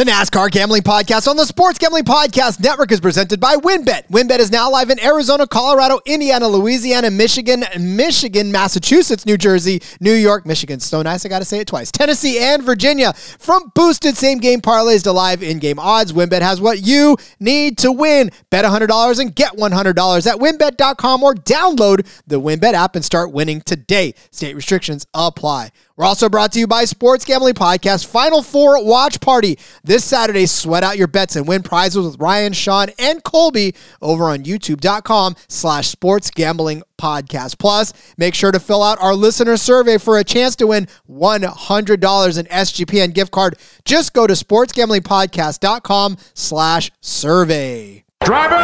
The NASCAR Gambling Podcast on the Sports Gambling Podcast Network is presented by WynnBET. WynnBET is now live in Arizona, Colorado, Indiana, Louisiana, Michigan, Michigan, Massachusetts, New Jersey, New York, Michigan. So nice, I got to say it twice. Tennessee and Virginia. From boosted same game parlays to live in game odds, WynnBET has what you need to win. Bet $100 and get $100 at wynnbet.com or download the WynnBET app and start winning today. State restrictions apply. We're also brought to you by Sports Gambling Podcast Final Four Watch Party. This Saturday, sweat out your bets and win prizes with Ryan, Sean, and Colby over on youtube.com slash sports gambling podcast. Plus, make sure to fill out our listener survey for a chance to win $100 in SGPN gift card. Just go to sportsgamblingpodcast.com slash survey. Driver,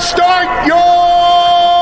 start your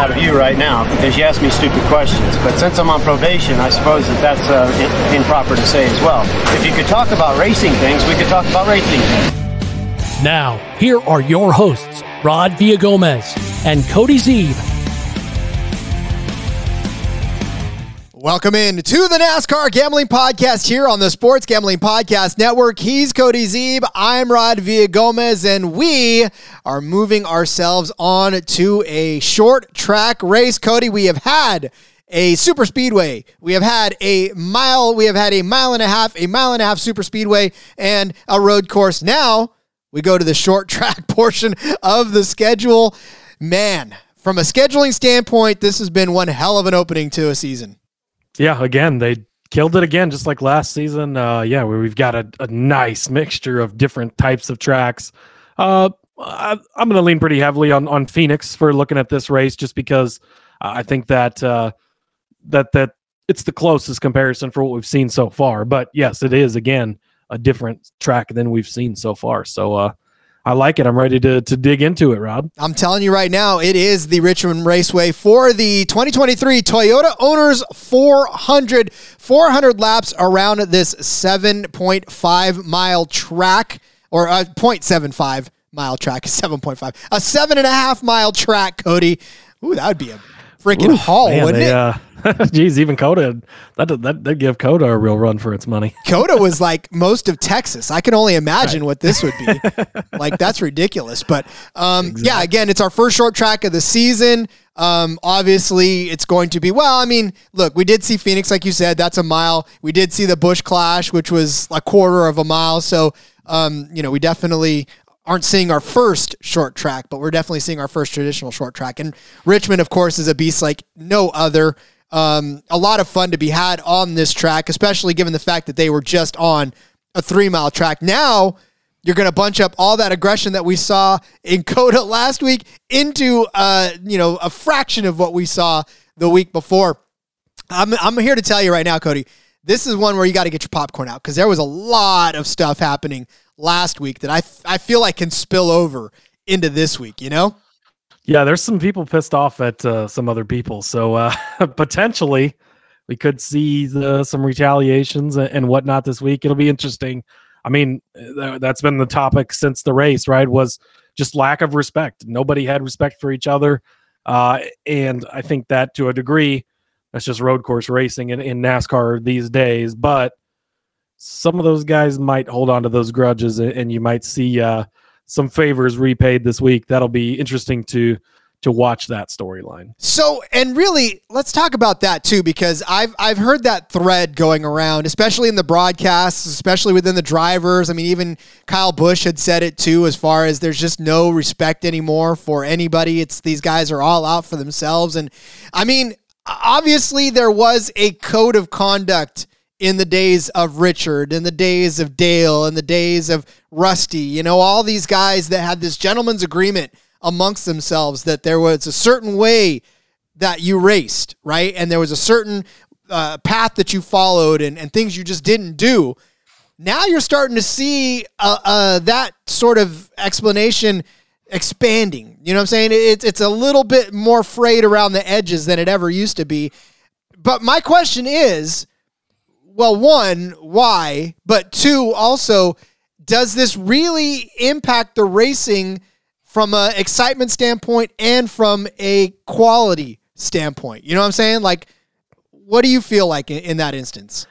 out of you right now because you ask me stupid questions. But since I'm on probation, I suppose that that's uh, improper to say as well. If you could talk about racing things, we could talk about racing things. Now, here are your hosts, Rod Villagomez and Cody Zeeb. Welcome in to the NASCAR Gambling Podcast here on the Sports Gambling Podcast Network. He's Cody Zeeb. I'm Rod Villagomez, and we are moving ourselves on to a short track race. Cody, we have had a super speedway. We have had a mile. We have had a mile and a half, a mile and a half super speedway, and a road course. Now we go to the short track portion of the schedule. Man, from a scheduling standpoint, this has been one hell of an opening to a season. Yeah, again, they killed it again, just like last season. Uh, yeah, where we've got a, a nice mixture of different types of tracks. Uh, I, am going to lean pretty heavily on on Phoenix for looking at this race, just because I think that uh, that that it's the closest comparison for what we've seen so far. But yes, it is again a different track than we've seen so far. So uh, I like it. I'm ready to, to dig into it, Rob. I'm telling you right now, it is the Richmond Raceway for the 2023 Toyota Owners 400. 400 laps around this 7.5 mile track, or uh, 0.75 mile track, 7.5. A seven and a half mile track, Cody. Ooh, that would be a freaking Ooh, haul, man, wouldn't they, it? Uh, Geez, even COTA that that that give COTA a real run for its money. COTA was like most of Texas. I can only imagine right. what this would be. like that's ridiculous. But um, exactly. yeah, again, it's our first short track of the season. Um, obviously, it's going to be well. I mean, look, we did see Phoenix, like you said, that's a mile. We did see the Busch Clash, which was a quarter of a mile. So, um, you know, we definitely aren't seeing our first short track, but we're definitely seeing our first traditional short track. And Richmond, of course, is a beast like no other. Um, a lot of fun to be had on this track, especially given the fact that they were just on a three mile track. Now you're going to bunch up all that aggression that we saw in COTA last week into uh, you know a fraction of what we saw the week before. I'm I'm here to tell you right now, Cody. This is one where you got to get your popcorn out because there was a lot of stuff happening last week that I I feel like can spill over into this week. You know. Yeah, there's some people pissed off at uh, some other people, so uh, potentially we could see the, some retaliations and whatnot this week. It'll be interesting. I mean, that's been the topic since the race, right? Was just lack of respect. Nobody had respect for each other, uh, and I think that to a degree, that's just road course racing in, in NASCAR these days. But some of those guys might hold on to those grudges, and you might see uh, some favors repaid this week. That'll be interesting to to watch that storyline. So, and really, let's talk about that too, because I've I've heard that thread going around, especially in the broadcasts, especially within the drivers. I mean, even Kyle Busch had said it too, as far as there's just no respect anymore for anybody. It's these guys are all out for themselves, and I mean, obviously there was a code of conduct in the days of Richard, in the days of Dale, in the days of Rusty, you know, all these guys that had this gentleman's agreement amongst themselves that there was a certain way that you raced, right? And there was a certain uh, path that you followed and, and things you just didn't do. Now you're starting to see uh, uh, that sort of explanation expanding. You know what I'm saying? It's it's a little bit more frayed around the edges than it ever used to be. But my question is, well, one, why? But two, also, does this really impact the racing from a excitement standpoint and from a quality standpoint? You know what I'm saying? Like, what do you feel like in, in that instance?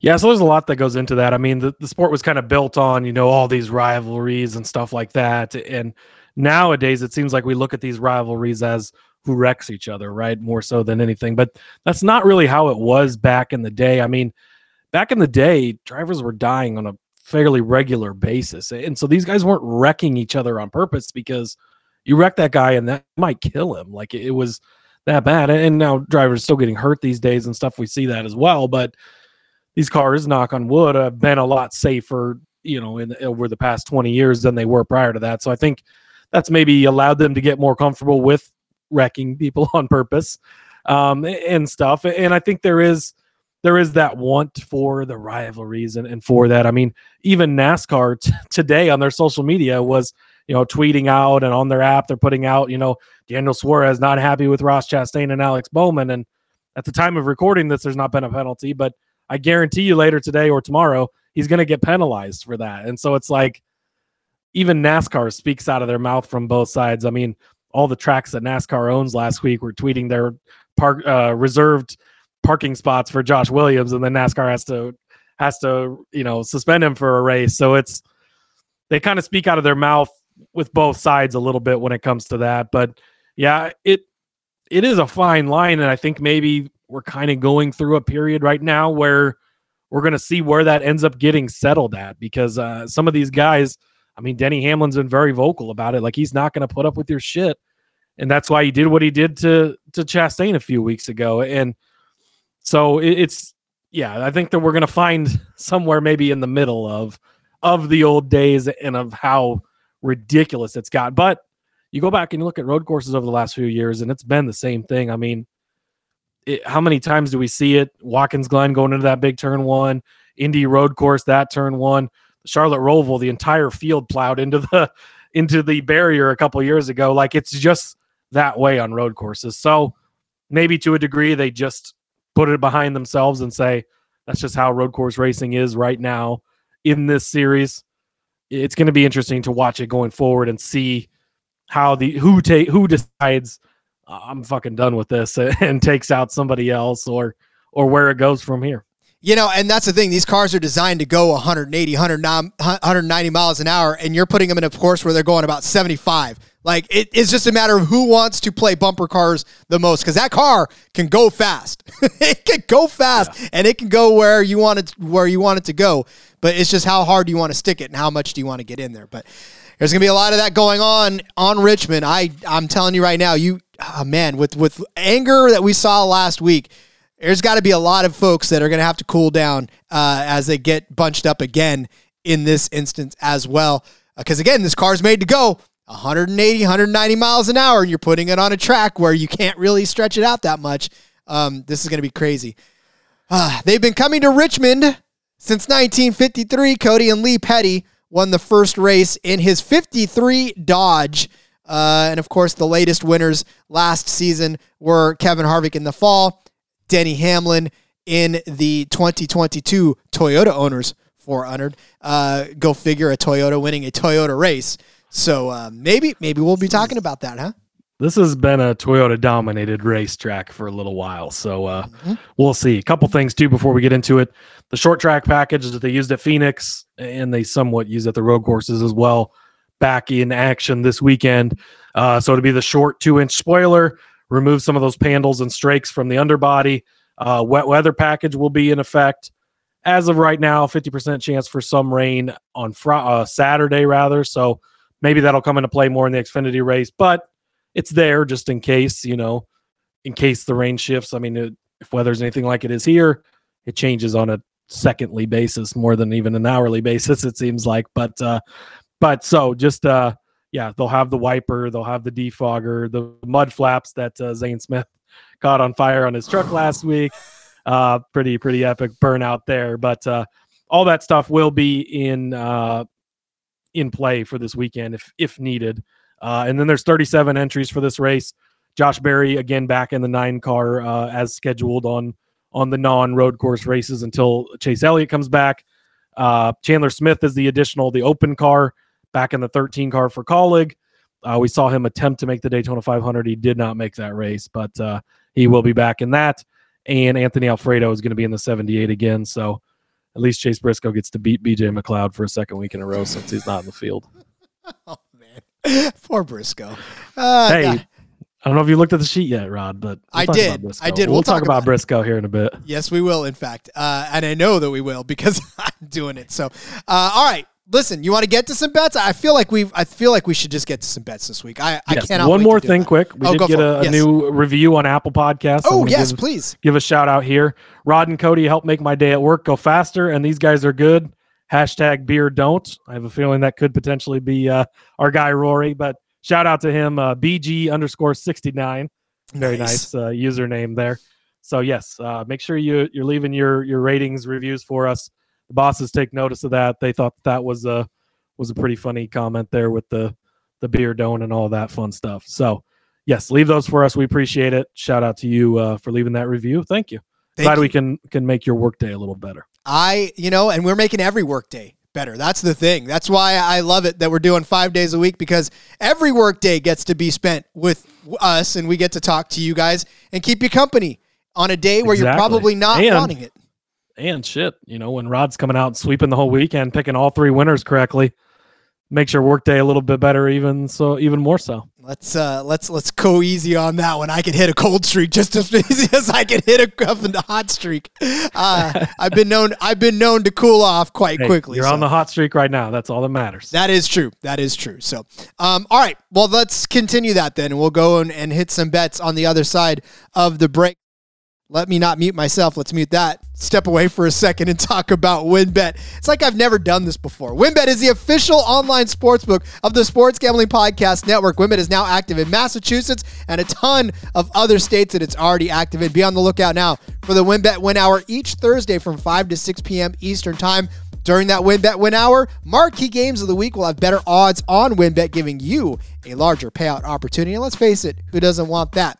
Yeah, so there's a lot that goes into that. I mean, the, the sport was kind of built on, you know, all these rivalries and stuff like that. And nowadays it seems like we look at these rivalries as who wrecks each other, right? More so than anything. But that's not really how it was back in the day. I mean, back in the day, drivers were dying on a fairly regular basis. And so these guys weren't wrecking each other on purpose because you wreck that guy and that might kill him. Like it was that bad. And now drivers still getting hurt these days and stuff. We see that as well. But these cars, knock on wood, have been a lot safer, you know, in over the past 20 years than they were prior to that. So I think that's maybe allowed them to get more comfortable with wrecking people on purpose um, and stuff. And I think there is there is that want for the rivalries and, and for that. I mean, even NASCAR t- today on their social media was, you know, tweeting out and on their app, they're putting out, you know, Daniel Suarez not happy with Ross Chastain and Alex Bowman. And at the time of recording this, there's not been a penalty, but I guarantee you later today or tomorrow, he's going to get penalized for that. And so it's like, even NASCAR speaks out of their mouth from both sides. I mean, all the tracks that NASCAR owns last week were tweeting their park uh, reserved parking spots for Josh Williams, and then NASCAR has to has to you know suspend him for a race. So it's they kind of speak out of their mouth with both sides a little bit when it comes to that. But yeah, it it is a fine line, and I think maybe we're kind of going through a period right now where we're going to see where that ends up getting settled at because uh, some of these guys I mean, Denny Hamlin's been very vocal about it. Like he's not going to put up with your shit, and that's why he did what he did to to Chastain a few weeks ago. And so it, it's yeah, I think that we're to find somewhere maybe in the middle of of the old days and of how ridiculous it's got. But you go back and you look at road courses over the last few years, and it's been the same thing. I mean, it, how many times do we see it? Watkins Glen going into that big turn one, Indy road course that turn one Charlotte Roval, the entire field plowed into the into the barrier a couple years ago. Like it's just that way on road courses. So maybe to a degree they just put it behind themselves and say that's just how road course racing is right now in this series. It's going to be interesting to watch it going forward and see how the who take who decides I'm fucking done with this and takes out somebody else or or where it goes from here. You know, and that's the thing. These cars are designed to go 180, 190 miles an hour, and you're putting them in a course where they're going about 75. Like it is just a matter of who wants to play bumper cars the most, because that car can go fast. it can go fast, yeah. and it can go where you want it, where you want it to go. But it's just how hard do you want to stick it, and how much do you want to get in there. But there's gonna be a lot of that going on on Richmond. I I'm telling you right now, you oh man, with with anger that we saw last week there's got to be a lot of folks that are going to have to cool down uh, as they get bunched up again in this instance as well. Because uh, again, this car's made to go 180, 190 miles an hour, and you're putting it on a track where you can't really stretch it out that much. Um, this is going to be crazy. Uh, they've been coming to Richmond since 1953. Cody and Lee Petty won the first race in his 53 Dodge. Uh, and of course, the latest winners last season were Kevin Harvick in the fall Denny Hamlin in the 2022 Toyota Owners 400. Uh, go figure, a Toyota winning a Toyota race. So uh, maybe maybe we'll be talking about that, huh? This has been a Toyota dominated racetrack for a little while, so uh, mm-hmm. we'll see. A couple things too before we get into it. The short track package that they used at Phoenix and they somewhat use at the road courses as well, back in action this weekend. Uh, so to be the short two inch spoiler, remove some of those pandals and strakes from the underbody. Uh, wet weather package will be in effect. As of right now, 50% chance for some rain on fr- uh, Saturday, rather. So maybe that'll come into play more in the Xfinity race, but it's there just in case, you know, in case the rain shifts. I mean, it, if weather's anything like it is here, it changes on a secondly basis more than even an hourly basis. It seems like, but uh, but so just uh, yeah, they'll have the wiper, they'll have the defogger, the mud flaps that uh, Zane Smith caught on fire on his truck last week. Uh, pretty pretty epic burnout there, but uh, all that stuff will be in uh, in play for this weekend if if needed. Uh, and then there's 37 entries for this race. Josh Berry again back in the nine car uh, as scheduled on on the non road course races until Chase Elliott comes back. Uh, Chandler Smith is the additional the open car back in the 13 car for Kaulig. Uh, we saw him attempt to make the Daytona 500. He did not make that race, but uh, he will be back in that. And Anthony Alfredo is going to be in the 78 again. So at least Chase Briscoe gets to beat BJ McLeod for a second week in a row since he's not in the field. oh man, poor Briscoe. Uh, hey, God. I don't know if you looked at the sheet yet, Rod, but we'll I did. I did. We'll, we'll talk, talk, about, Briscoe here in a bit. Yes, we will. In fact, uh, and I know that we will because I'm doing it. So, uh, all right. Listen, you want to get to some bets? I feel like we I feel like we should just get to some bets this week. I, yes. I cannot. One more thing, that. quick. We oh, did get a, yes. a, new review on Apple Podcasts. Oh yes, give, please give a shout out here. Rod and Cody help make my day at work go faster, and these guys are good. Hashtag beer don't. I have a feeling that could potentially be uh, our guy Rory, but shout out to him. Uh, BG underscore sixty nine. Very nice, nice uh, username there. So yes, uh, make sure you you're leaving your your ratings reviews for us. The bosses take notice of that. They thought that was a was a pretty funny comment there with the the beer don't and all that fun stuff. So yes, leave those for us. We appreciate it. Shout out to you uh, for leaving that review. Thank you. Thank Glad you. we can can make your workday a little better. I you know, and we're making every workday better. That's the thing. That's why I love it that we're doing five days a week because every workday gets to be spent with us and we get to talk to you guys and keep you company on a day where exactly. you're probably not and, wanting it. And shit, you know, when Rod's coming out sweeping the whole weekend, picking all three winners correctly, makes your workday a little bit better even so even more so. Let's uh let's let's go easy on that one. I can hit a cold streak just as easy as i can hit a, hot streak. Uh i've been known i've been known to cool off quite hey, quickly you're so. on the hot streak right now. That's all that matters. That is true. That is true. So um all right. Well let's continue that then. We'll go and, and hit some bets on the other side of the break let me not mute myself. Let's mute that. Step away for a second and talk about WynnBET. It's like I've never done this before. WynnBET is the official online sportsbook of the Sports Gambling Podcast Network. WynnBET is now active in Massachusetts and a ton of other states that it's already active in. Be on the lookout now for the WynnBET Win Hour each Thursday from 5 to 6 p.m. Eastern Time. During that WynnBET Win Hour, marquee games of the week will have better odds on WynnBET, giving you a larger payout opportunity. And let's face it, who doesn't want that?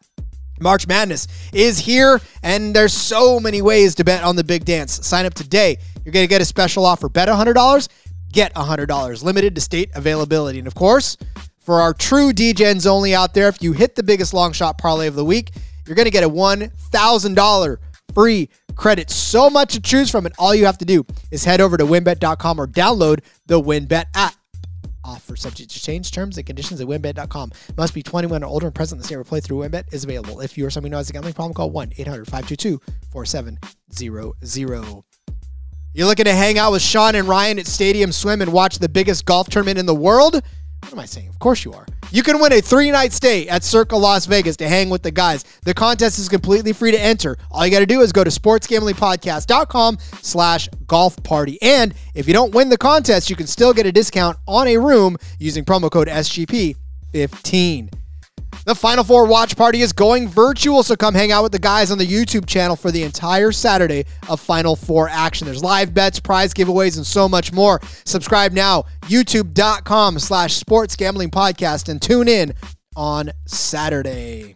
March Madness is here, and there's so many ways to bet on the big dance. Sign up today. You're going to get a special offer. Bet $100, get $100. Limited to state availability. And of course, for our true DGens only out there, if you hit the biggest long shot parlay of the week, you're going to get a $1,000 free credit. So much to choose from, and all you have to do is head over to wynnbet.com or download the WynnBET app. Offer subject to change. Terms and conditions at wynnbet.com. Must be 21 or older and present in the state where playthrough wynnbet is available. If you or somebody has a gambling problem, call 1 800 522 4700. You're looking to hang out with Sean and Ryan at Stadium Swim and watch the biggest golf tournament in the world? What am I saying? Of course you are. You can win a three night stay at Circa Las Vegas to hang with the guys. The contest is completely free to enter. All you got to do is go to sportsgamblingpodcast.com slash golf party. And if you don't win the contest, you can still get a discount on a room using promo code SGP15. The Final Four watch party is going virtual, so come hang out with the guys on the YouTube channel for the entire Saturday of Final Four action. There's live bets, prize giveaways, and so much more. Subscribe now, youtube.com slash sports gambling podcast, and tune in on Saturday.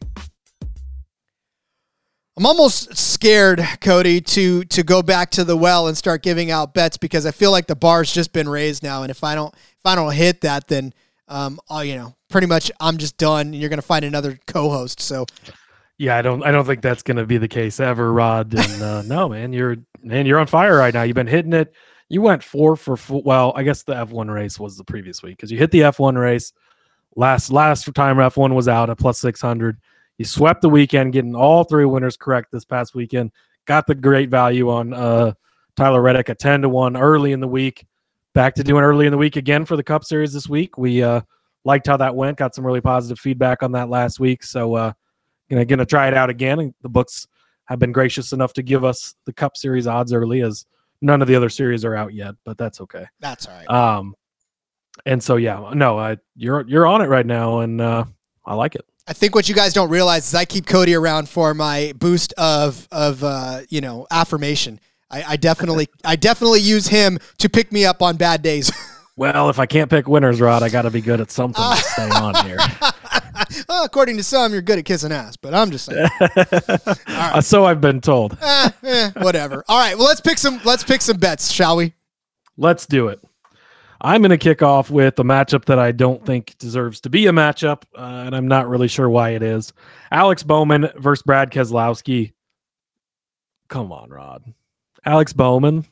I'm almost scared, Cody, to to go back to the well and start giving out bets because I feel like the bar's just been raised now, and if I don't if I don't hit that, then um, I'll, you know, pretty much I'm just done and you're going to find another co-host. So yeah, I don't I don't think that's going to be the case ever, Rod. And uh, no, man, you're man, you're on fire right now. You've been hitting it. You went 4 for four, well, I guess the F1 race was the previous week cuz you hit the F1 race last last time F1 was out at plus 600. You swept the weekend getting all three winners correct this past weekend. Got the great value on uh, Tyler Reddick at 10 to 1 early in the week. Back to doing early in the week again for the Cup Series this week. We uh liked how that went. Got some really positive feedback on that last week. So uh gonna gonna try it out again. And the books have been gracious enough to give us the Cup Series odds early as None of the other series are out yet, but that's okay. That's all right. Um, and so yeah, no, I you're you're on it right now, and uh, I like it. I think what you guys don't realize is I keep Cody around for my boost of of uh, you know affirmation. I, I definitely I definitely use him to pick me up on bad days. Well, if I can't pick winners, Rod, I got to be good at something to stay on here. well, according to some, you're good at kissing ass, but I'm just saying. Uh, so I've been told. Eh, eh, whatever. All right. Well, let's pick some. Let's pick some bets, shall we? Let's do it. I'm going to kick off with a matchup that I don't think deserves to be a matchup, uh, and I'm not really sure why it is. Alex Bowman versus Brad Keselowski. Come on, Rod. Alex Bowman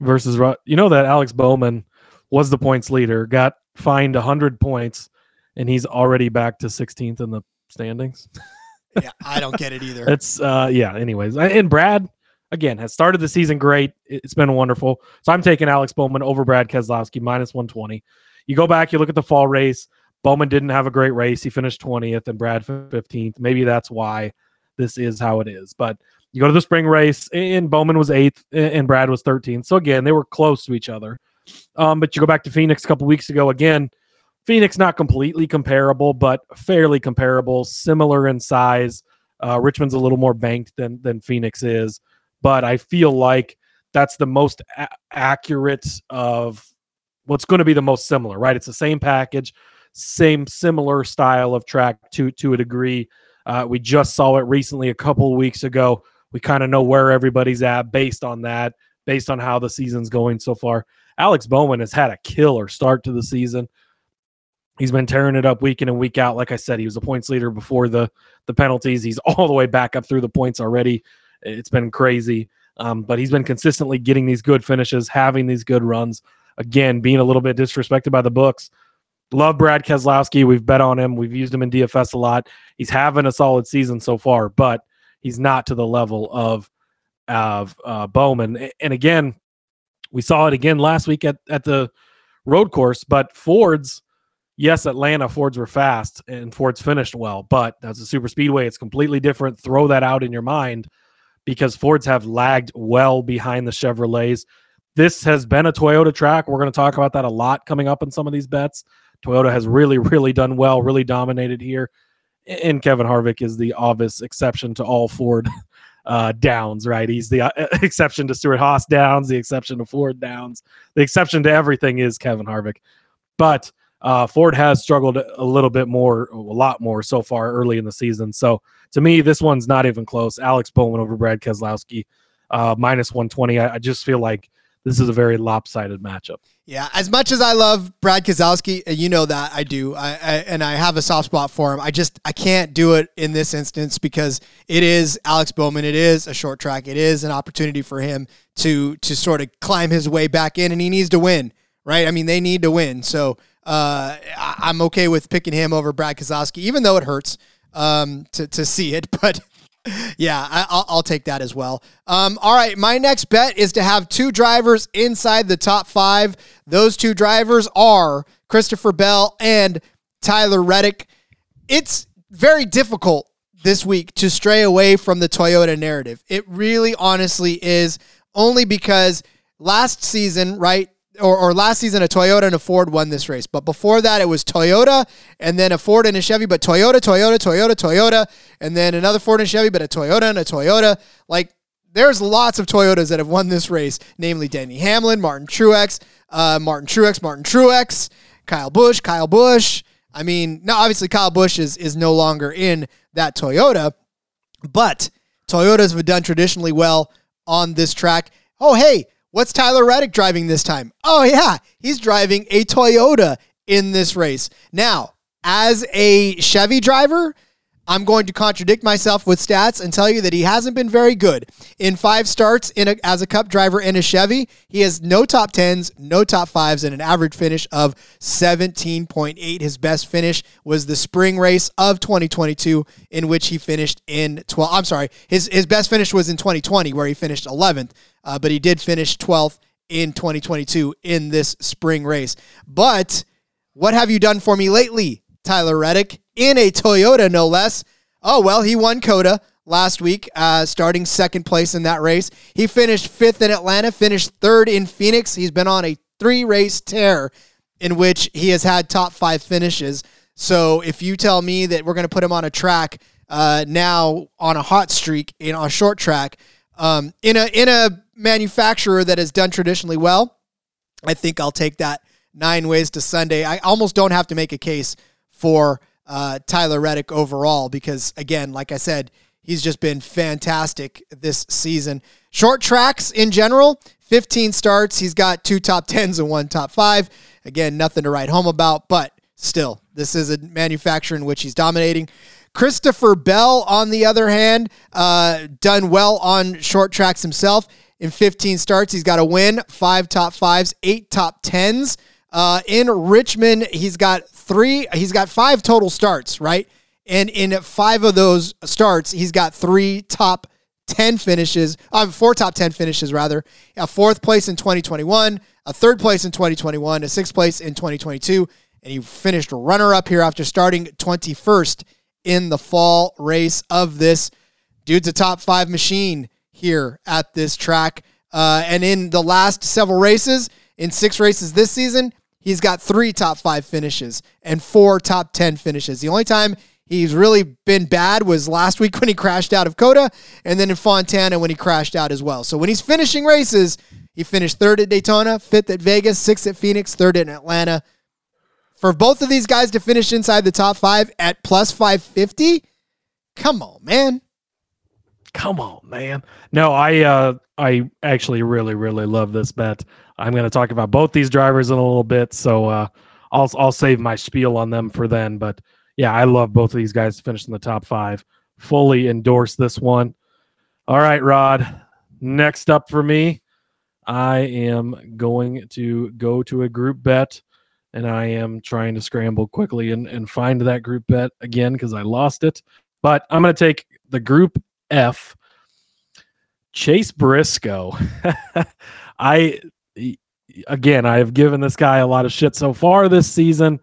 versus. You know that Alex Bowman was the points leader, got fined 100 points, and he's already back to 16th in the standings. yeah, I don't get it either. It's uh yeah, anyways. And Brad again has started the season great. It's been wonderful. So I'm taking Alex Bowman over Brad Keselowski minus 120. You go back, you look at the fall race. Bowman didn't have a great race. He finished 20th and Brad 15th. Maybe that's why this is how it is. But you go to the spring race and Bowman was 8th and Brad was 13th. So again, they were close to each other. Um, but you go back to Phoenix a couple weeks ago again. Phoenix not completely comparable, but fairly comparable, similar in size. Uh, Richmond's a little more banked than than Phoenix is, but I feel like that's the most a- accurate of what's going to be the most similar. Right? It's the same package, same similar style of track to to a degree. Uh, we just saw it recently a couple weeks ago. We kind of know where everybody's at based on that, based on how the season's going so far. Alex Bowman has had a killer start to the season. He's been tearing it up week in and week out. Like I said, he was a points leader before the the penalties. He's all the way back up through the points already. It's been crazy, um, but he's been consistently getting these good finishes, having these good runs. Again, being a little bit disrespected by the books. Love Brad Keselowski. We've bet on him. We've used him in DFS a lot. He's having a solid season so far, but he's not to the level of of uh, Bowman. And again, we saw it again last week at, at the road course, but Ford's, yes, Atlanta, Fords were fast and Fords finished well, but that's a super speedway. It's completely different. Throw that out in your mind because Fords have lagged well behind the Chevrolets. This has been a Toyota track. We're going to talk about that a lot coming up in some of these bets. Toyota has really, really done well, really dominated here. And Kevin Harvick is the obvious exception to all Ford uh, downs, right? He's the uh, exception to Stewart-Haas downs, the exception to Ford downs, the exception to everything is Kevin Harvick. But uh, Ford has struggled a little bit more, a lot more so far early in the season. So to me, this one's not even close. Alex Bowman over Brad Keselowski, uh, minus 120. I, I just feel like this is a very lopsided matchup. Yeah, as much as I love Brad Keselowski, you know that I do, I, I, and I have a soft spot for him. I just I can't do it in this instance because it is Alex Bowman. It is a short track. It is an opportunity for him to to sort of climb his way back in, and he needs to win, right? I mean, they need to win. So uh, I'm okay with picking him over Brad Keselowski, even though it hurts um, to to see it, but yeah, I, will take that as well. Um, all right, my next bet is to have two drivers inside the top five. Those two drivers are Christopher Bell and Tyler Reddick. It's very difficult this week to stray away from the Toyota narrative. It really, honestly is only because last season, right? Or, or last season, a Toyota and a Ford won this race. But before that, it was Toyota and then a Ford and a Chevy, but Toyota, Toyota, Toyota, Toyota, and then another Ford and Chevy, but a Toyota and a Toyota. Like, there's lots of Toyotas that have won this race, namely Denny Hamlin, Martin Truex, uh, Martin Truex, Martin Truex, Kyle Busch, Kyle Busch. I mean, now obviously Kyle Busch is is no longer in that Toyota, but Toyotas have done traditionally well on this track. Oh, hey, What's Tyler Reddick driving this time? Oh, yeah, he's driving a Toyota in this race. Now, as a Chevy driver, I'm going to contradict myself with stats and tell you that he hasn't been very good. In five starts in a, as a cup driver in a Chevy, he has no top 10s, no top 5s, and an average finish of 17.8. His best finish was the spring race of 2022, in which he finished in 12. I'm sorry, his, his best finish was in 2020, where he finished 11th uh, but he did finish 12th in 2022 in this spring race. But what have you done for me lately, Tyler Reddick, in a Toyota, no less? Oh, well, he won COTA last week, uh, starting second place in that race. He finished fifth in Atlanta, finished third in Phoenix. He's been on a three race tear in which he has had top five finishes. So if you tell me that we're going to put him on a track uh, now on a hot streak in a short track um, in a in a manufacturer that has done traditionally well, I think I'll take that nine ways to Sunday. I almost don't have to make a case for uh, Tyler Reddick overall because again, like I said, he's just been fantastic this season. Short tracks in general, 15 starts. He's got two top tens and one top five. Again, nothing to write home about, but still, this is a manufacturer in which he's dominating. Christopher Bell, on the other hand, uh, done well on short tracks himself. In 15 starts, he's got a win, five top fives, eight top tens. Uh, in Richmond, he's got three, he's got five total starts, right? And in five of those starts, he's got three top 10 finishes, uh, four top 10 finishes, rather. A fourth place in 2021, a third place in 2021, a sixth place in 2022, and he finished runner up here after starting 21st in the fall race of this. Dude's a top five machine here at this track. Uh, and in the last several races, in six races this season, he's got three top five finishes and four top 10 finishes. The only time he's really been bad was last week when he crashed out of COTA and then in Fontana when he crashed out as well. So when he's finishing races, he finished third at Daytona, fifth at Vegas, sixth at Phoenix, third in Atlanta. For both of these guys to finish inside the top five at plus 550, come on, man. Come on, man. No, I uh I actually really, really love this bet. I'm gonna talk about both these drivers in a little bit, so uh I'll I'll save my spiel on them for then. But yeah, I love both of these guys to finish in the top five. Fully endorse this one. All right, Rod. Next up for me, I am going to go to a group bet and I am trying to scramble quickly and, and find that group bet again because I lost it. But I'm going to take the group F. Chase Briscoe. I again, I have given this guy a lot of shit so far this season,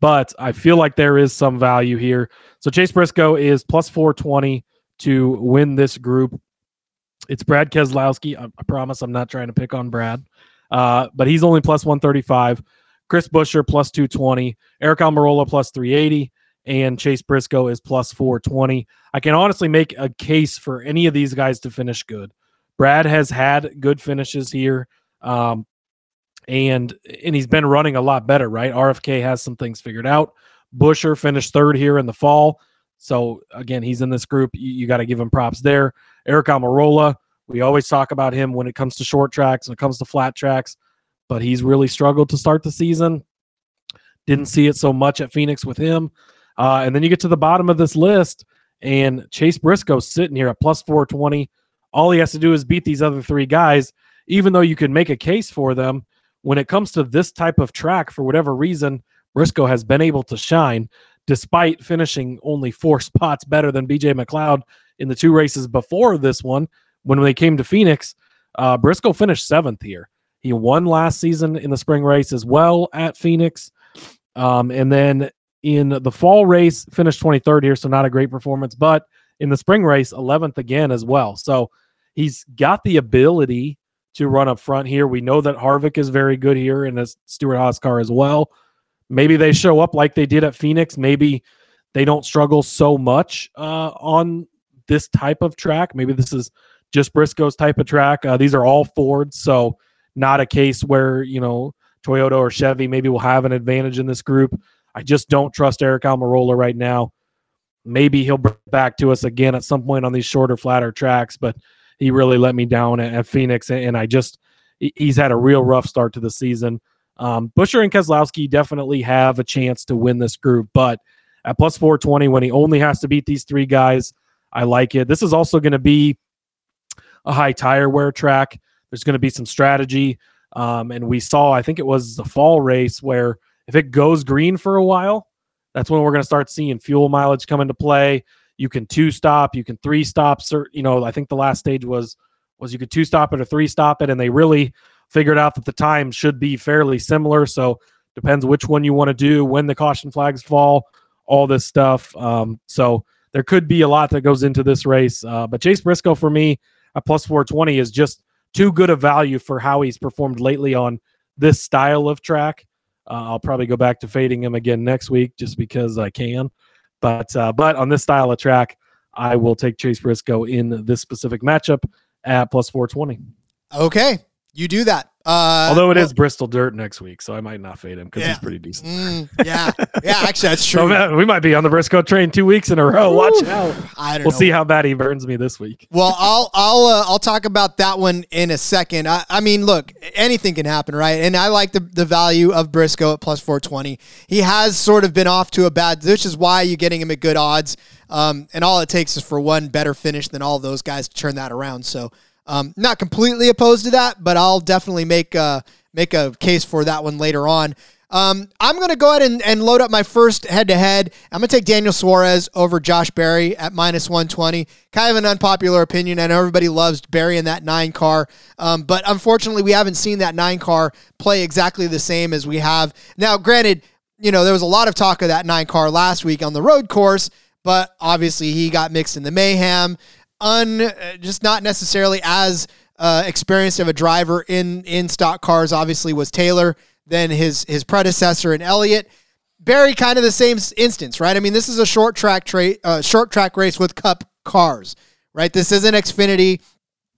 but I feel like there is some value here. So Chase Briscoe is plus 420 to win this group. It's Brad Keselowski. I, I promise I'm not trying to pick on Brad, uh, but he's only plus 135. Chris Buescher plus 220. Eric Almirola plus 380 and Chase Briscoe is plus 420. I can honestly make a case for any of these guys to finish good. Brad has had good finishes here. Um, and and he's been running a lot better, right? RFK has some things figured out. Buescher finished third here in the fall. So again, he's in this group. You, you got to give him props there. Eric Almirola, we always talk about him when it comes to short tracks, when it comes to flat tracks, but he's really struggled to start the season. Didn't see it so much at Phoenix with him. Uh, and then you get to the bottom of this list, and Chase Briscoe sitting here at plus 420. All he has to do is beat these other three guys, even though you could make a case for them. When it comes to this type of track, for whatever reason, Briscoe has been able to shine despite finishing only four spots better than BJ McLeod in the two races before this one. When they came to Phoenix, uh, Briscoe finished seventh here. He won last season in the spring race as well at Phoenix. Um, and then in the fall race, finished 23rd here, so not a great performance, but in the spring race, 11th again as well. So he's got the ability to run up front here. We know that Harvick is very good here in a Stewart-Haas car as well. Maybe they show up like they did at Phoenix. Maybe they don't struggle so much uh, on this type of track. Maybe this is just Briscoe's type of track. Uh, these are all Fords, so not a case where you know Toyota or Chevy maybe will have an advantage in this group. I just don't trust Eric Almirola right now. Maybe he'll bring back to us again at some point on these shorter, flatter tracks, but he really let me down at, at Phoenix, and I just he's had a real rough start to the season. Um, Buescher and Keselowski definitely have a chance to win this group, but at plus 420, when he only has to beat these three guys, I like it. This is also going to be a high tire wear track. There's going to be some strategy. Um, and we saw, I think it was the fall race where if it goes green for a while, that's when we're going to start seeing fuel mileage come into play. You can two stop, you can three stop. You know, I think the last stage was was you could two stop it or three stop it, and they really figured out that the time should be fairly similar. So depends which one you want to do, when the caution flags fall, all this stuff. Um, so there could be a lot that goes into this race. Uh, but Chase Briscoe for me at plus 420 is just too good a value for how he's performed lately on this style of track. Uh, I'll probably go back to fading him again next week just because I can. But uh, but on this style of track, I will take Chase Briscoe in this specific matchup at plus 420. Okay, you do that. Uh, Although it well, is Bristol Dirt next week, so I might not fade him because yeah. he's pretty decent. Mm, yeah, yeah, actually, that's true. so, we might be on the Briscoe train two weeks in a row. Ooh, Watch out. I don't. We'll know. see how bad he burns me this week. Well, I'll I'll uh, I'll talk about that one in a second. I, I mean, look, anything can happen, right? And I like the the value of Briscoe at plus four twenty. He has sort of been off to a bad, which is why you're getting him at good odds. Um, and all it takes is for one better finish than all those guys to turn that around. So. Um, not completely opposed to that, but I'll definitely make uh, make a case for that one later on. Um, I'm going to go ahead and, and, load up my first head to head. I'm going to take Daniel Suarez over Josh Berry at minus 120. Kind of an unpopular opinion. I know everybody loves Berry in that nine car, um, but unfortunately, we haven't seen that nine car play exactly the same as we have. Now, granted, you know, there was a lot of talk of that nine car last week on the road course, but obviously he got mixed in the mayhem. Un, just not necessarily as uh, experienced of a driver in in stock cars obviously was Taylor, than his his predecessor in Elliott. Berry, kind of the same instance, right? I mean, this is a short track tra- uh, short track race with Cup cars, right? This isn't Xfinity,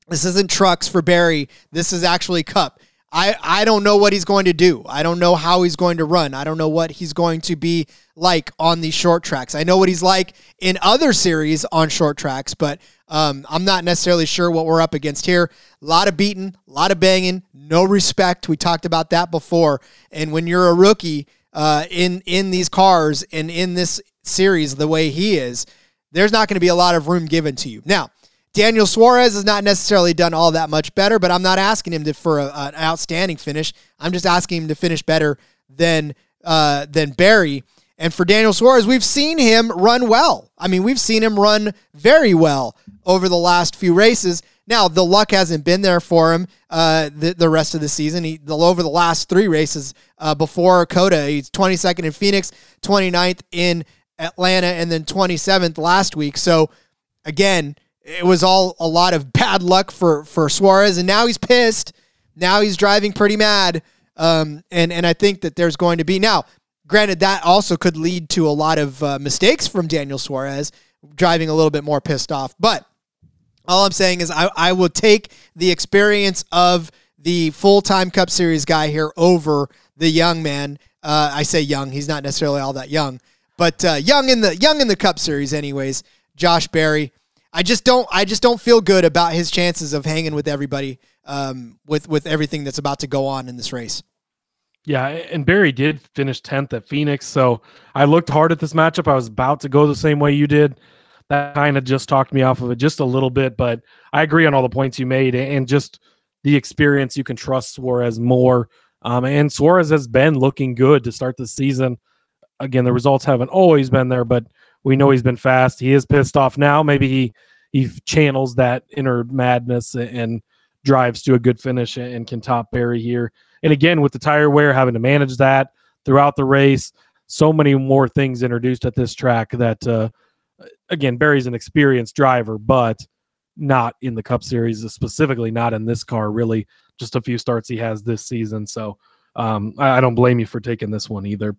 this isn't trucks for Berry. This is actually Cup. I, I don't know what he's going to do. I don't know how he's going to run. I don't know what he's going to be like on these short tracks. I know what he's like in other series on short tracks, but um, I'm not necessarily sure what we're up against here. A lot of beating, a lot of banging, no respect. We talked about that before. And when you're a rookie uh, in in these cars and in this series, the way he is, there's not going to be a lot of room given to you. Now, Daniel Suarez has not necessarily done all that much better, but I'm not asking him to for a, an outstanding finish. I'm just asking him to finish better than uh, than Berry. And for Daniel Suarez, we've seen him run well. I mean, we've seen him run very well over the last few races. Now, the luck hasn't been there for him uh, the, the rest of the season. He the, over the last three races uh, before COTA, he's 22nd in Phoenix, 29th in Atlanta, and then 27th last week. So, again, it was all a lot of bad luck for for Suarez, and now he's pissed. Now he's driving pretty mad. Um, and and I think that there's going to be now Granted, that also could lead to a lot of uh, mistakes from Daniel Suarez, driving a little bit more pissed off. But all I'm saying is I, I will take the experience of the full time Cup Series guy here over the young man. Uh, I say young; he's not necessarily all that young, but uh, young in the young in the Cup Series, anyways. Josh Berry. I just don't. I just don't feel good about his chances of hanging with everybody um, with with everything that's about to go on in this race. Yeah, and Berry did finish 10th at Phoenix. So I looked hard at this matchup. I was about to go the same way you did. That kind of just talked me off of it just a little bit, but I agree on all the points you made and just the experience. You can trust Suarez more. Um, and Suarez has been looking good to start the season. Again, the results haven't always been there, but we know he's been fast. He is pissed off now. Maybe he he channels that inner madness and drives to a good finish and can top Berry here. And again, with the tire wear, having to manage that throughout the race, so many more things introduced at this track that, uh, again, Berry's an experienced driver, but not in the Cup Series, specifically not in this car, really. Just a few starts he has this season. So um, I, I don't blame you for taking this one either.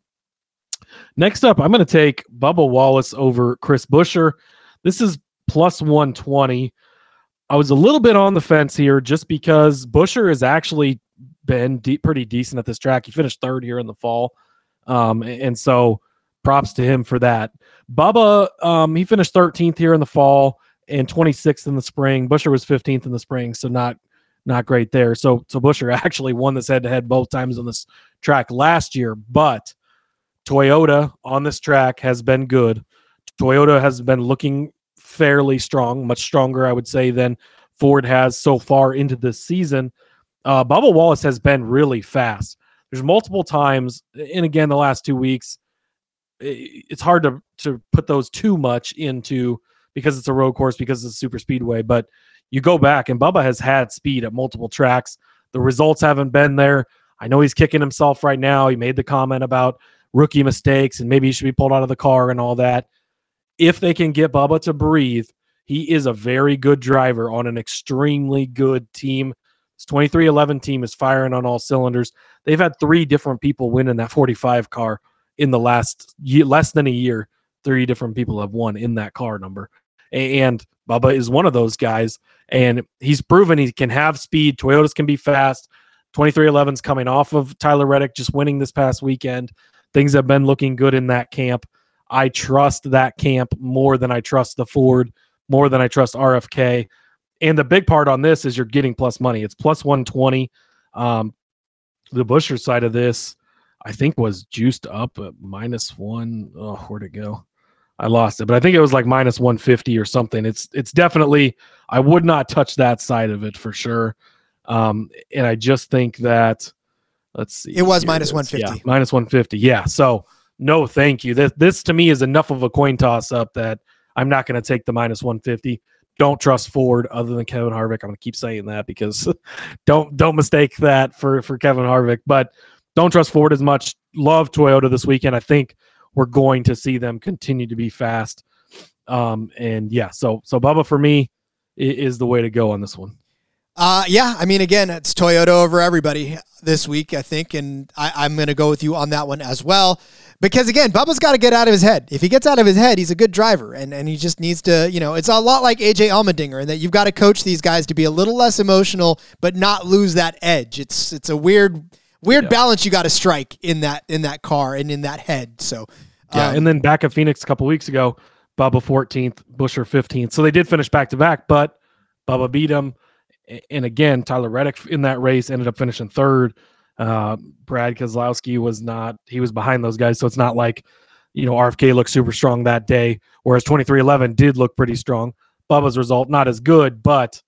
Next up, I'm going to take Bubba Wallace over Chris Buescher. This is plus 120. I was a little bit on the fence here just because Buescher is actually been de- pretty decent at this track. He finished third here in the fall, um, and so props to him for that. Bubba, um, he finished 13th here in the fall and 26th in the spring. Buescher was 15th in the spring, so not not great there. So so Buescher actually won this head to head both times on this track last year, but Toyota on this track has been good. Toyota has been looking fairly strong, much stronger, I would say, than Ford has so far into this season. Uh, Bubba Wallace has been really fast. There's multiple times, and again, the last two weeks, it's hard to to put those too much into because it's a road course because it's a super speedway. But you go back, and Bubba has had speed at multiple tracks. The results haven't been there. I know he's kicking himself right now. He made the comment about rookie mistakes and maybe he should be pulled out of the car and all that. if they can get Bubba to breathe, he is a very good driver on an extremely good team. This 23XI team is firing on all cylinders. They've had three different people win in that 45 car in the last year, less than a year. Three different people have won in that car number. And Bubba is one of those guys. And he's proven he can have speed. Toyotas can be fast. 23XI's coming off of Tyler Reddick just winning this past weekend. Things have been looking good in that camp. I trust that camp more than I trust the Ford, more than I trust RFK. And the big part on this is you're getting plus money. It's plus 120. Um, the Buescher side of this, I think, was juiced up at minus one. Oh, where'd it go? I lost it, but I think it was like minus 150 or something. It's it's definitely I would not touch that side of it for sure. Um, and I just think that let's see. It was minus 150. Yeah, minus 150. Yeah. So no, thank you. This this to me is enough of a coin toss up that I'm not going to take the minus 150. Don't trust Ford other than Kevin Harvick. I'm going to keep saying that because don't don't mistake that for for Kevin Harvick. But don't trust Ford as much. Love Toyota this weekend. I think we're going to see them continue to be fast. Um, and yeah, so so Bubba for me is the way to go on this one. Uh, yeah, I mean, again, it's Toyota over everybody this week, I think, and I, am going to go with you on that one as well. Because again, Bubba's got to get out of his head. If he gets out of his head, he's a good driver, and, and he just needs to, you know, it's a lot like AJ Allmendinger, and that you've got to coach these guys to be a little less emotional, but not lose that edge. It's it's a weird weird yeah. balance you got to strike in that in that car and in that head. So yeah, um, and then back at Phoenix a couple weeks ago, Bubba 14th, Buescher 15th. So they did finish back to back, but Bubba beat him. And again, Tyler Reddick in that race ended up finishing third. Uh, Brad Keselowski was not, he was behind those guys. So it's not like, you know, RFK looked super strong that day, whereas 23XI did look pretty strong. Bubba's result, not as good, but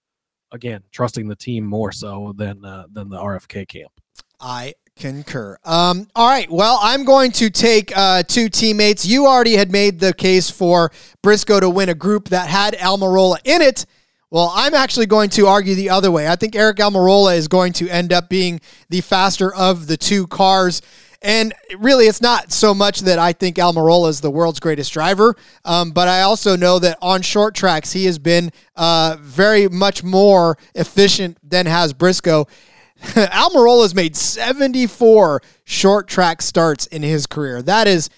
again, trusting the team more so than uh, than the RFK camp. I concur. Um, all right. Well, I'm going to take uh, two teammates. You already had made the case for Briscoe to win a group that had Almirola in it. Well, I'm actually going to argue the other way. I think Aric Almirola is going to end up being the faster of the two cars. And really, it's not so much that I think Almirola is the world's greatest driver, um, but I also know that on short tracks, he has been uh, very much more efficient than has Briscoe. Almirola has made 74 short track starts in his career. That is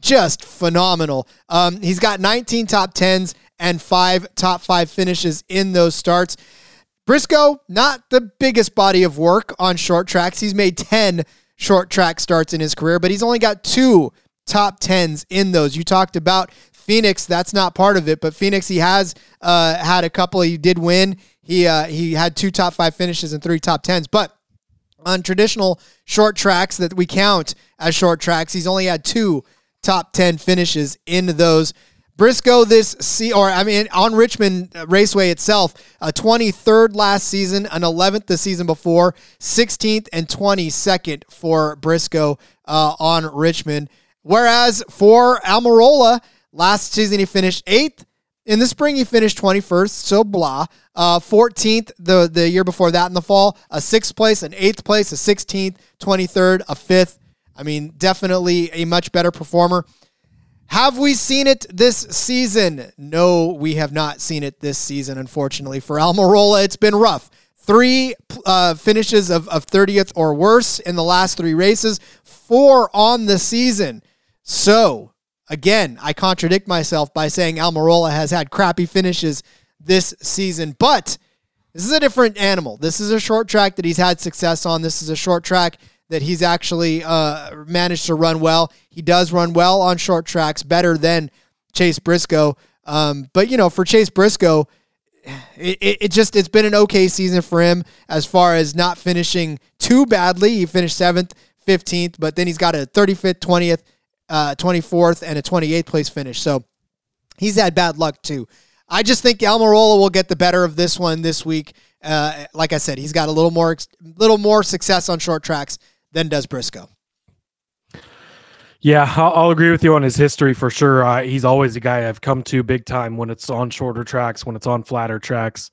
just phenomenal. Um, he's got 19 top 10s and five top five finishes in those starts. Briscoe, not the biggest body of work on short tracks. He's made 10 short track starts in his career, but he's only got two top 10s in those. You talked about Phoenix, that's not part of it, but Phoenix, he has uh, had a couple. He did win. He uh, he had two top five finishes and three top tens, but on traditional short tracks that we count as short tracks, he's only had two top ten finishes in those. Briscoe this see or I mean on Richmond Raceway itself, a 23rd last season, an 11th the season before, 16th and 22nd for Briscoe uh, on Richmond. Whereas for Almirola, last season he finished eighth, in the spring, he finished 21st, so blah. Uh, 14th the, the year before that in the fall, a sixth place, an eighth place, a 16th, 23rd, a fifth. I mean, definitely a much better performer. Have we seen it this season? No, we have not seen it this season, unfortunately. For Almirola, it's been rough. Three uh, finishes of, of 30th or worse in the last three races, four on the season. So Again, I contradict myself by saying Almirola has had crappy finishes this season, but this is a different animal. This is a short track that he's had success on. This is a short track that he's actually uh, managed to run well. He does run well on short tracks, better than Chase Briscoe. Um, but you know, for Chase Briscoe, it, it, it, just it's been an okay season for him as far as not finishing too badly. He finished seventh, fifteenth, but then he's got a thirty fifth, twentieth, uh, 24th, and a 28th place finish. So he's had bad luck too. I just think Almirola will get the better of this one this week. Uh, like I said, he's got a little more, little more success on short tracks than does Briscoe. Yeah, I'll, agree with you on his history for sure. Uh, he's always a guy I've come to big time when it's on shorter tracks, when it's on flatter tracks.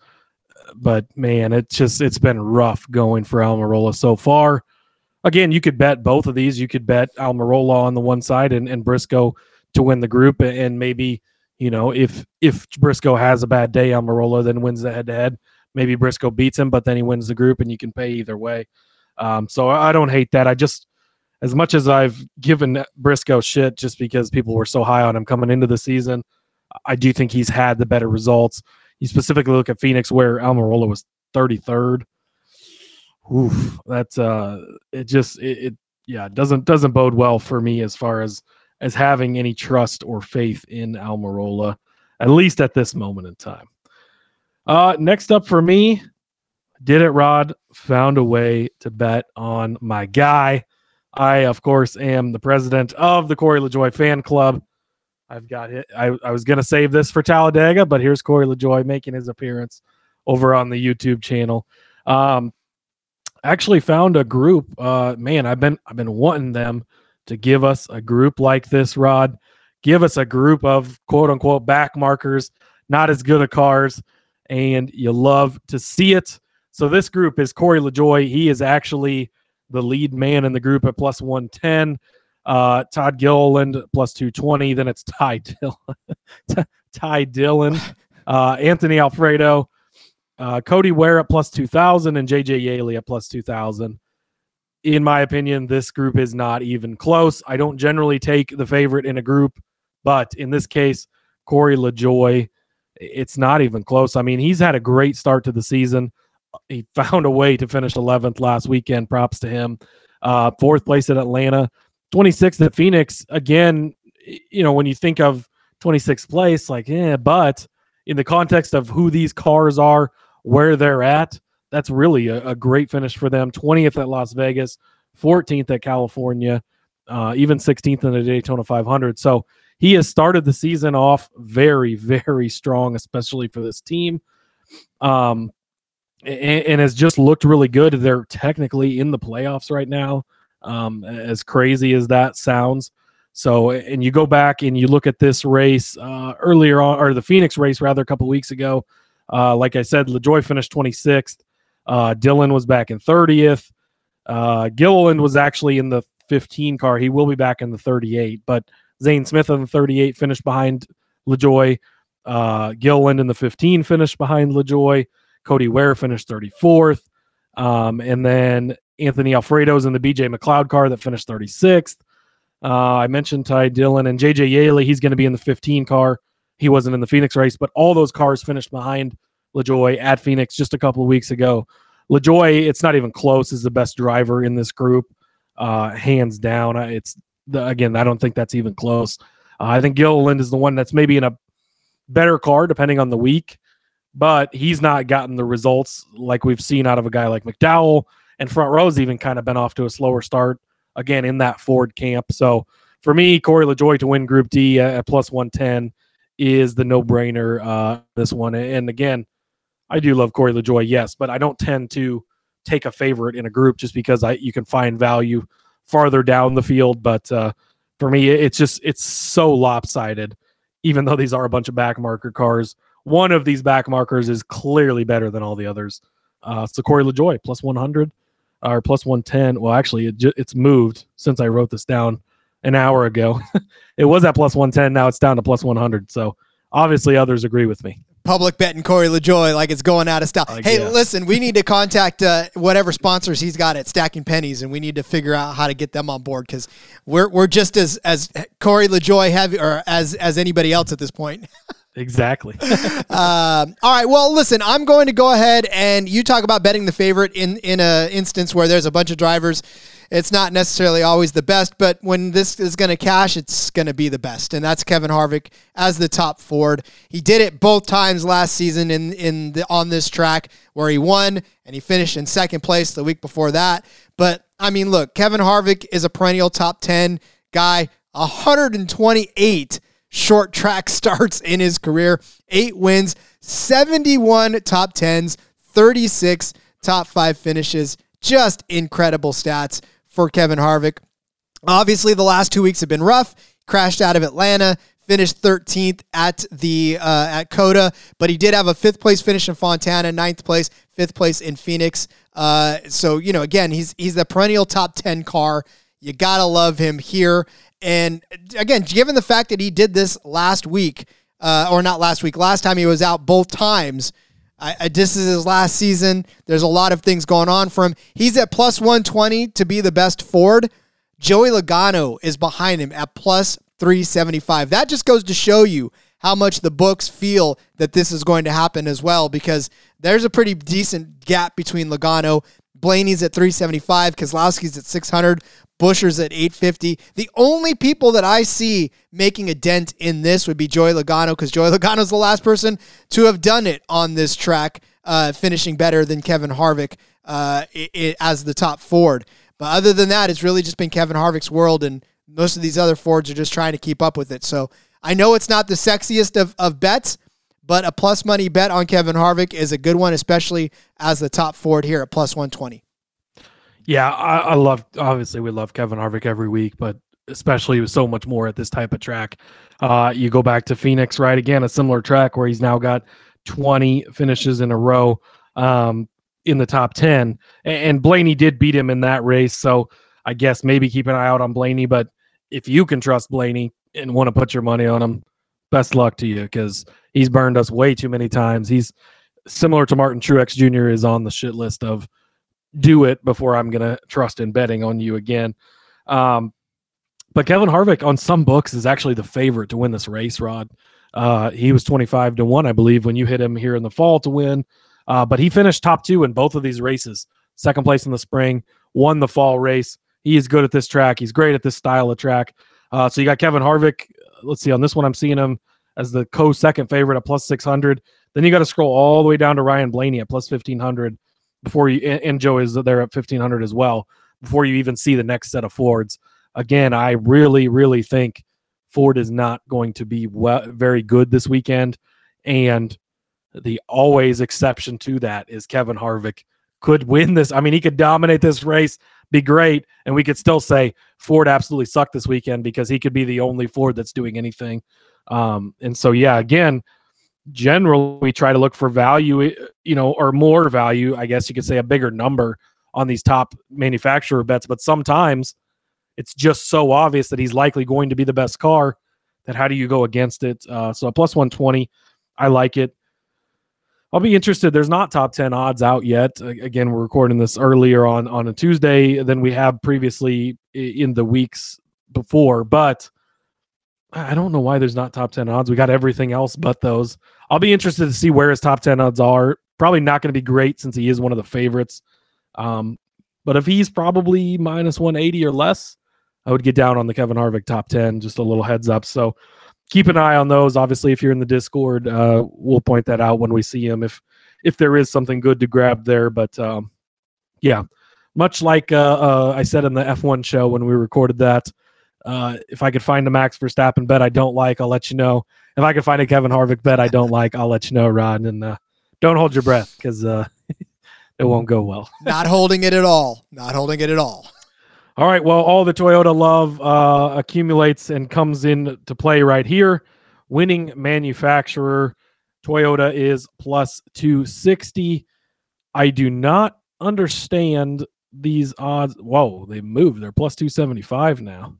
But man, it's just it's been rough going for Almirola so far again, you could bet both of these. You could bet Almirola on the one side and, and Briscoe to win the group, and maybe You know, if if Briscoe has a bad day, Almirola then wins the head to head. Maybe Briscoe beats him, but then he wins the group, and you can pay either way. Um, so I don't hate that. I just, as much as I've given Briscoe shit just because people were so high on him coming into the season, I do think he's had the better results. You specifically look at Phoenix, where Almirola was 33rd. Oof, that's uh, it just it, it yeah doesn't doesn't bode well for me as far as as having any trust or faith in Almirola, at least at this moment in time. Uh, next up for me, did it, Rod? Found a way to bet on my guy. I, of course, am the president of the Corey LaJoie fan club. I've got it. I, I was going to save this for Talladega, but here's Corey LaJoie making his appearance over on the YouTube channel. Um, actually found a group. Uh, man, I've been I've been wanting them to give us a group like this, Rod. Give us a group of quote unquote back markers, not as good a cars, and you love to see it. So this group is Corey LaJoie. He is actually the lead man in the group at plus 110. Uh, Todd Gilliland plus 220. Then it's Ty Dillon. Ty Dillon. Uh, Anthony Alfredo. Uh, Cody Ware at plus 2,000 and JJ Yeley at plus 2,000 in my opinion, this group is not even close. I don't generally take the favorite in a group, but in this case, Corey LaJoie, it's not even close. I mean, he's had a great start to the season. He found a way to finish 11th last weekend. Props to him. Uh, fourth place at Atlanta, 26th at Phoenix. Again, you know, when you think of 26th place, like, yeah, but in the context of who these cars are, where they're at, that's really a, a, great finish for them. 20th at Las Vegas, 14th at California, uh, even 16th in the Daytona 500. So he has started the season off very, very strong, especially for this team. Um, and, and has just looked really good. They're technically in the playoffs right now, um, as crazy as that sounds. So, and you go back and you look at this race uh, earlier on, or the Phoenix race rather, a couple weeks ago. Uh, like I said, LaJoie finished 26th. Uh, Dillon was back in 30th. Uh, Gilliland was actually in the 15 car. He will be back in the 38, but Zane Smith in the 38 finished behind LaJoie. Uh, Gilliland in the 15 finished behind LaJoie. Cody Ware finished 34th. Um, and then Anthony Alfredo's in the BJ McLeod car that finished 36th. Uh, I mentioned Ty Dillon and JJ Yeley. He's going to be in the 15 car. He wasn't in the Phoenix race, but all those cars finished behind LaJoie at Phoenix just a couple of weeks ago. LaJoie, it's not even close, is the best driver in this group, uh, hands down. It's the, again, I don't think that's even close. Uh, I think Gilliland is the one that's maybe in a better car depending on the week, but he's not gotten the results like we've seen out of a guy like McDowell. And front row's even kind of been off to a slower start again in that Ford camp. So for me, Corey LaJoie to win Group D at, plus 110 is the no brainer. Uh, this one, and again, I do love Corey LaJoie, yes, but I don't tend to take a favorite in a group just because I you can find value farther down the field. But uh, for me, it's just it's so lopsided. Even though these are a bunch of back marker cars, one of these back markers is clearly better than all the others. Uh, so Corey LaJoie plus 100 or plus 110. Well, actually, it it's moved since I wrote this down an hour ago. it was at plus 110. Now it's down to plus 100. So obviously, others agree with me public betting Corey LaJoie like it's going out of style. Uh, hey, yeah. listen, we need to contact uh, whatever sponsors he's got at Stacking Pennies, and we need to figure out how to get them on board because we're we're just as as Corey LaJoie heavy or as as anybody else at this point. exactly. uh, all right. Well, listen, I'm going to go ahead and you talk about betting the favorite in in a instance where there's a bunch of drivers it's not necessarily always the best, but when this is going to cash, it's going to be the best. And that's Kevin Harvick as the top Ford. He did it both times last season in in the, on this track where he won and he finished in second place the week before that. But I mean, look, Kevin Harvick is a perennial top 10 guy, 128 short track starts in his career, 8 wins, 71 top 10s, 36 top 5 finishes. Just incredible stats for Kevin Harvick. Obviously, the last two weeks have been rough. Crashed out of Atlanta, finished 13th at the uh, at COTA, but he did have a fifth place finish in Fontana, ninth place, fifth place in Phoenix. Uh, so you know, again, he's he's the perennial top 10 car. You gotta love him here. And again, given the fact that he did this last week, uh, or not last week. Last time he was out both times. I, I, this is his last season. There's a lot of things going on for him. He's at plus 120 to be the best Ford. Joey Logano is behind him at plus 375. That just goes to show you how much the books feel that this is going to happen as well, because there's a pretty decent gap between Logano. Blaney's at 375, Keselowski's at 600, Buescher's at 850. The only people that I see making a dent in this would be Joey Logano, because Joey Logano's the last person to have done it on this track, uh, finishing better than Kevin Harvick uh, it, it, as the top Ford. But other than that, it's really just been Kevin Harvick's world, and most of these other Fords are just trying to keep up with it. So I know it's not the sexiest of, of bets, but a plus money bet on Kevin Harvick is a good one, especially as the top Ford here at plus 120. Yeah, I, I love, obviously, we love Kevin Harvick every week, but especially with so much more at this type of track. Uh, you go back to Phoenix, right? Again, a similar track where he's now got 20 finishes in a row. Um, in the top 10. And Blaney did beat him in that race. So I guess maybe keep an eye out on Blaney. But if you can trust Blaney and want to put your money on him, best luck to you because he's burned us way too many times. He's similar to Martin Truex Jr. is on the shit list of do it before I'm going to trust in betting on you again. Um, but Kevin Harvick on some books is actually the favorite to win this race, Rod. Uh, he was 25 to 1, I believe, when you hit him here in the fall to win. Uh, but he finished top two in both of these races. Second place in the spring, won the fall race. He is good at this track. He's great at this style of track. Uh, so you got Kevin Harvick. Let's see, on this one, I'm seeing him as the co second favorite at plus 600. Then you got to scroll all the way down to Ryan Blaney at plus 1500 before you, and, Joe is there at 1500 as well, before you even see the next set of Fords. Again, I really, really think Ford is not going to be well, very good this weekend. And the always exception to that is Kevin Harvick could win this. I mean, he could dominate this race, be great, and we could still say Ford absolutely sucked this weekend because he could be the only Ford that's doing anything. Um, and so, yeah, again, generally we try to look for value, you know, or more value, I guess you could say a bigger number on these top manufacturer bets, but sometimes it's just so obvious that he's likely going to be the best car that how do you go against it? Uh, so a plus 120, I like it. I'll be interested. There's not top 10 odds out yet. Again, we're recording this earlier on on a Tuesday than we have previously in the weeks before, but I don't know why there's not top 10 odds. We got everything else but those. I'll be interested to see where his top 10 odds are. Probably not going to be great since he is one of the favorites. Um, but if he's probably minus 180 or less, I would get down on the Kevin Harvick top 10. Just a little heads up. So keep an eye on those. Obviously, if you're in the Discord, uh, we'll point that out when we see him if if there is something good to grab there. But um, yeah, much like uh, uh, I said in the F1 show when we recorded that, uh, if I could find a Max Verstappen bet I don't like, I'll let you know. If I could find a Kevin Harvick bet I don't like, I'll let you know, Rod. And uh, don't hold your breath because uh, it won't go well. Not holding it at all. Not holding it at all. All right. Well, all the Toyota love uh, accumulates and comes in to play right here. Winning manufacturer Toyota is plus 260. I do not understand these odds. Whoa, they moved. They're plus 275 now.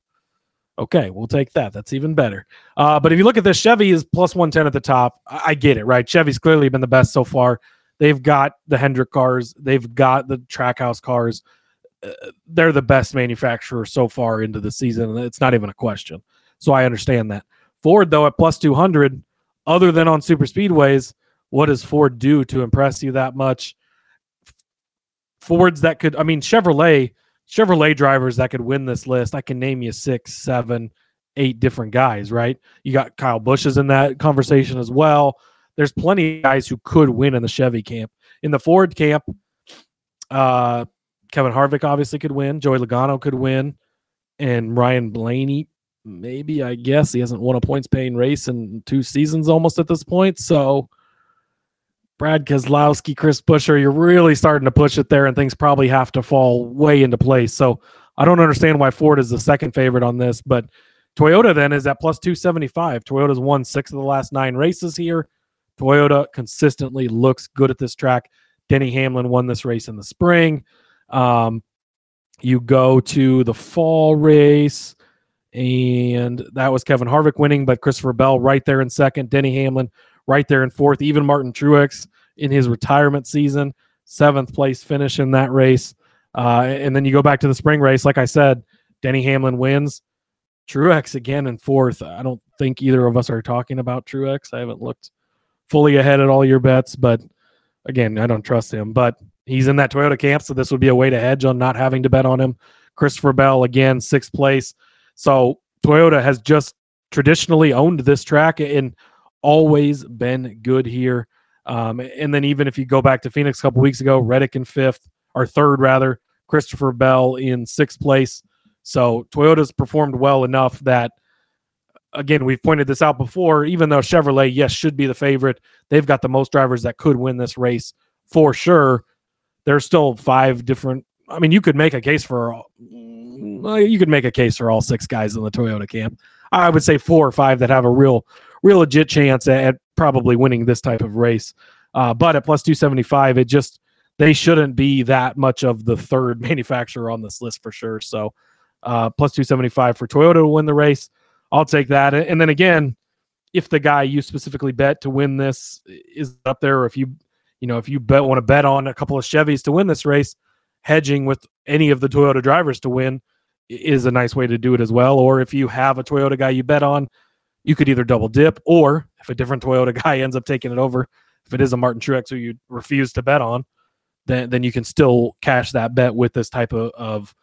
Okay, we'll take that. That's even better. Uh, but if you look at this, Chevy is plus 110 at the top. I, I get it, right? Chevy's clearly been the best so far. They've got the Hendrick cars, they've got the Trackhouse cars they're the best manufacturer so far into the season. It's not even a question. So I understand that. Ford, though, at plus 200, other than on super speedways, what does Ford do to impress you that much? Fords that could, I mean, Chevrolet, Chevrolet drivers that could win this list. I can name you six, seven, eight different guys, right? You got Kyle Busch is in that conversation as well. There's plenty of guys who could win in the Chevy camp. In the Ford camp, uh, Kevin Harvick obviously could win. Joey Logano could win. And Ryan Blaney, maybe, I guess. He hasn't won a points paying race in two seasons almost at this point. So Brad Keselowski, Chris Buescher, you're really starting to push it there, and things probably have to fall way into place. So I don't understand why Ford is the second favorite on this, but Toyota then is at plus 275. Toyota's won six of the last nine races here. Toyota consistently looks good at this track. Denny Hamlin won this race in the spring. Um, you go to the fall race, and that was Kevin Harvick winning, but Christopher Bell right there in second, Denny Hamlin right there in fourth, even Martin Truex in his retirement season, seventh place finish in that race. Uh, and then you go back to the spring race, like I said, Denny Hamlin wins. Truex again in fourth. I don't think either of us are talking about Truex. I haven't looked fully ahead at all your bets, but again, I don't trust him. But he's in that Toyota camp, so this would be a way to hedge on not having to bet on him. Christopher Bell again, sixth place. So Toyota has just traditionally owned this track and always been good here. Um, and then even if you go back to Phoenix a couple weeks ago, Reddick in fifth or third rather, Christopher Bell in sixth place. So Toyota's performed well enough that again, we've pointed this out before, even though Chevrolet, yes, should be the favorite, they've got the most drivers that could win this race for sure. There's still five different I mean, you could make a case for you could make a case for all six guys in the Toyota camp. I would say four or five that have a real real legit chance at, probably winning this type of race. Uh, but at plus 275, it just they shouldn't be that much of the third manufacturer on this list for sure. So uh, plus 275 for Toyota to win the race. I'll take that. And then again, if the guy you specifically bet to win this is up there, or if you you know if you bet want to bet on a couple of Chevys to win this race, hedging with any of the Toyota drivers to win is a nice way to do it as well. Or if you have a Toyota guy you bet on, you could either double dip, or if a different Toyota guy ends up taking it over, if it is a Martin Truex who you refuse to bet on, then then you can still cash that bet with this type of, of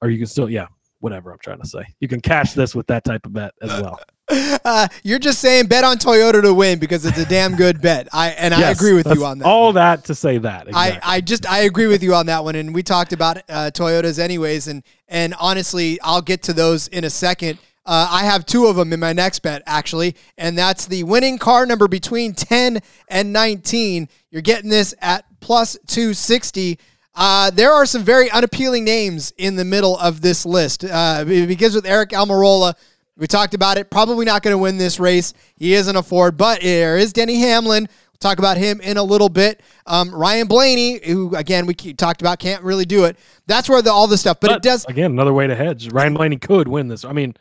or you can still yeah whatever I'm trying to say. You can cash this with that type of bet as well. Uh, you're just saying bet on Toyota to win because it's a damn good bet. I and yes, I agree with you on that. All that to say that. Exactly. I, I just I agree with you on that one. And we talked about uh, Toyotas anyways. And and honestly, I'll get to those in a second. Uh, I have two of them in my next bet, actually, and that's the winning car number between 10 and 19. You're getting this at plus 260. Uh, there are some very unappealing names in the middle of this list. Uh, it begins with Aric Almirola. We talked about it. Probably not going to win this race. He isn't a Ford, but there is Denny Hamlin. We'll talk about him in a little bit. Um, Ryan Blaney, who again we talked about, can't really do it. That's where the, all the stuff, but, but, it does. Again, another way to hedge. Ryan Blaney could win this. I mean,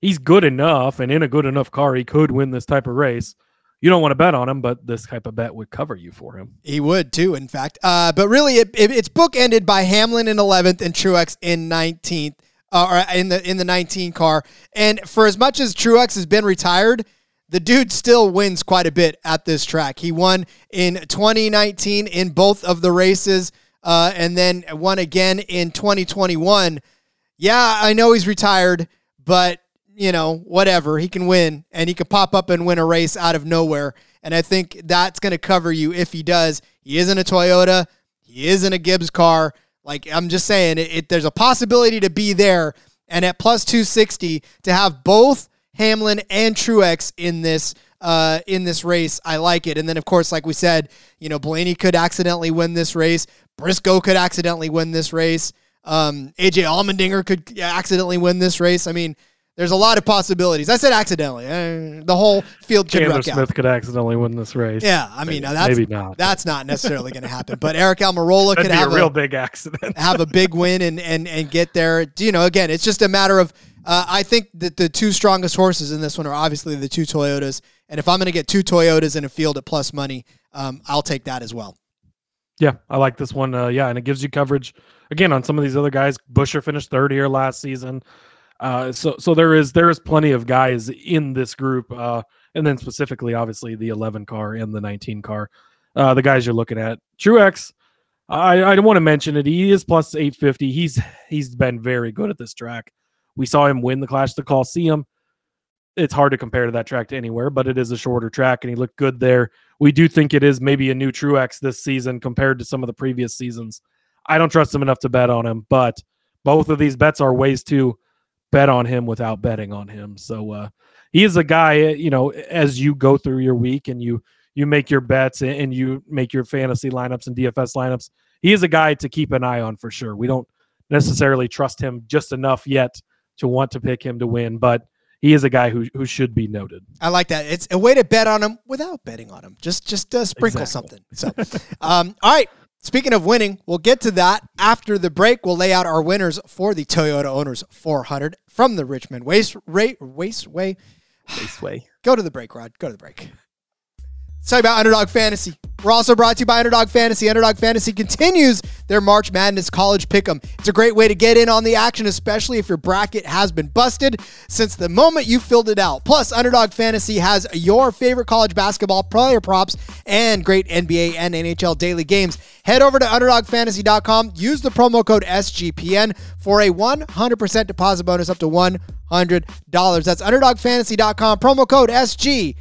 he's good enough and in a good enough car, he could win this type of race. You don't want to bet on him, but this type of bet would cover you for him. He would too, in fact. Uh, but really, it, it, it's bookended by Hamlin in 11th and Truex in 19th, uh, or in the in the 19 car. And for as much as Truex has been retired, the dude still wins quite a bit at this track. He won in 2019 in both of the races, uh, and then won again in 2021. Yeah, I know he's retired, but you know, whatever. He can win and he can pop up and win a race out of nowhere. And I think that's going to cover you if he does. He isn't a Toyota, he isn't a Gibbs car. Like I'm just saying, it, it, there's a possibility to be there. And at plus 260 to have both Hamlin and Truex in this uh, in this race, I like it. And then of course, like we said, you know, Blaney could accidentally win this race. Briscoe could accidentally win this race. Um, AJ Allmendinger could accidentally win this race. I mean, there's a lot of possibilities. I said accidentally. Uh, the whole field could Chandler Smith out. could accidentally win this race. Yeah, I mean, maybe, that's maybe not. That's not necessarily going to happen. But Aric Almirola could have a real big accident, have a big win, and and and get there. You know, again, it's just a matter of. Uh, I think that the two strongest horses in this one are obviously the two Toyotas, and if I'm going to get two Toyotas in a field at plus money, um, I'll take that as well. Yeah, I like this one. Uh, yeah, and it gives you coverage again on some of these other guys. Buescher finished third here last season. Uh, so so there is there is plenty of guys in this group, uh, and then specifically, obviously, the 11 car and the 19 car. Uh, the guys you're looking at, Truex. I I don't want to mention it. He is plus 850. He's he's been very good at this track. We saw him win the Clash the Coliseum. It's hard to compare to that track to anywhere, but it is a shorter track, and he looked good there. We do think it is maybe a new Truex this season compared to some of the previous seasons. I don't trust him enough to bet on him, but both of these bets are ways to bet on him without betting on him. So uh, he is a guy, you know, as you go through your week and you you make your bets and you make your fantasy lineups and DFS lineups, he is a guy to keep an eye on for sure. We don't necessarily trust him just enough yet to want to pick him to win, but he is a guy who who should be noted. I like that. It's a way to bet on him without betting on him. Just just uh, sprinkle exactly. something. So, um, all right. Speaking of winning, we'll get to that after the break. We'll lay out our winners for the Toyota Owners 400 from the Richmond Waste Rate Wasteway. Wasteway. Go to the break, Rod. Go to the break. Let's talk about Underdog Fantasy. We're also brought to you by Underdog Fantasy. Underdog Fantasy continues their March Madness College Pick'em. It's a great way to get in on the action, especially if your bracket has been busted since the moment you filled it out. Plus, Underdog Fantasy has your favorite college basketball player props and great NBA and NHL daily games. Head over to UnderdogFantasy.com. Use the promo code SGPN for a 100% deposit bonus up to $100. That's UnderdogFantasy.com. Promo code SGPN.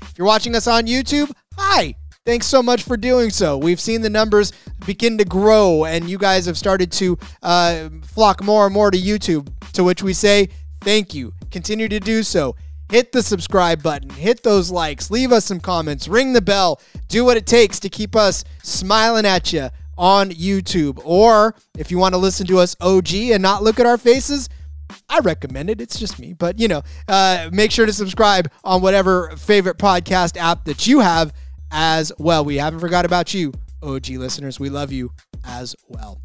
If you're watching us on YouTube, hi. Thanks so much for doing so. We've seen the numbers begin to grow, and you guys have started to uh, flock more and more to YouTube, to which we say thank you. Continue to do so. Hit the subscribe button, hit those likes, leave us some comments, ring the bell, do what it takes to keep us smiling at you on YouTube. Or if you want to listen to us OG and not look at our faces, I recommend it. It's just me, but you know, uh, make sure to subscribe on whatever favorite podcast app that you have as well. We haven't forgot about you, OG listeners. We love you as well.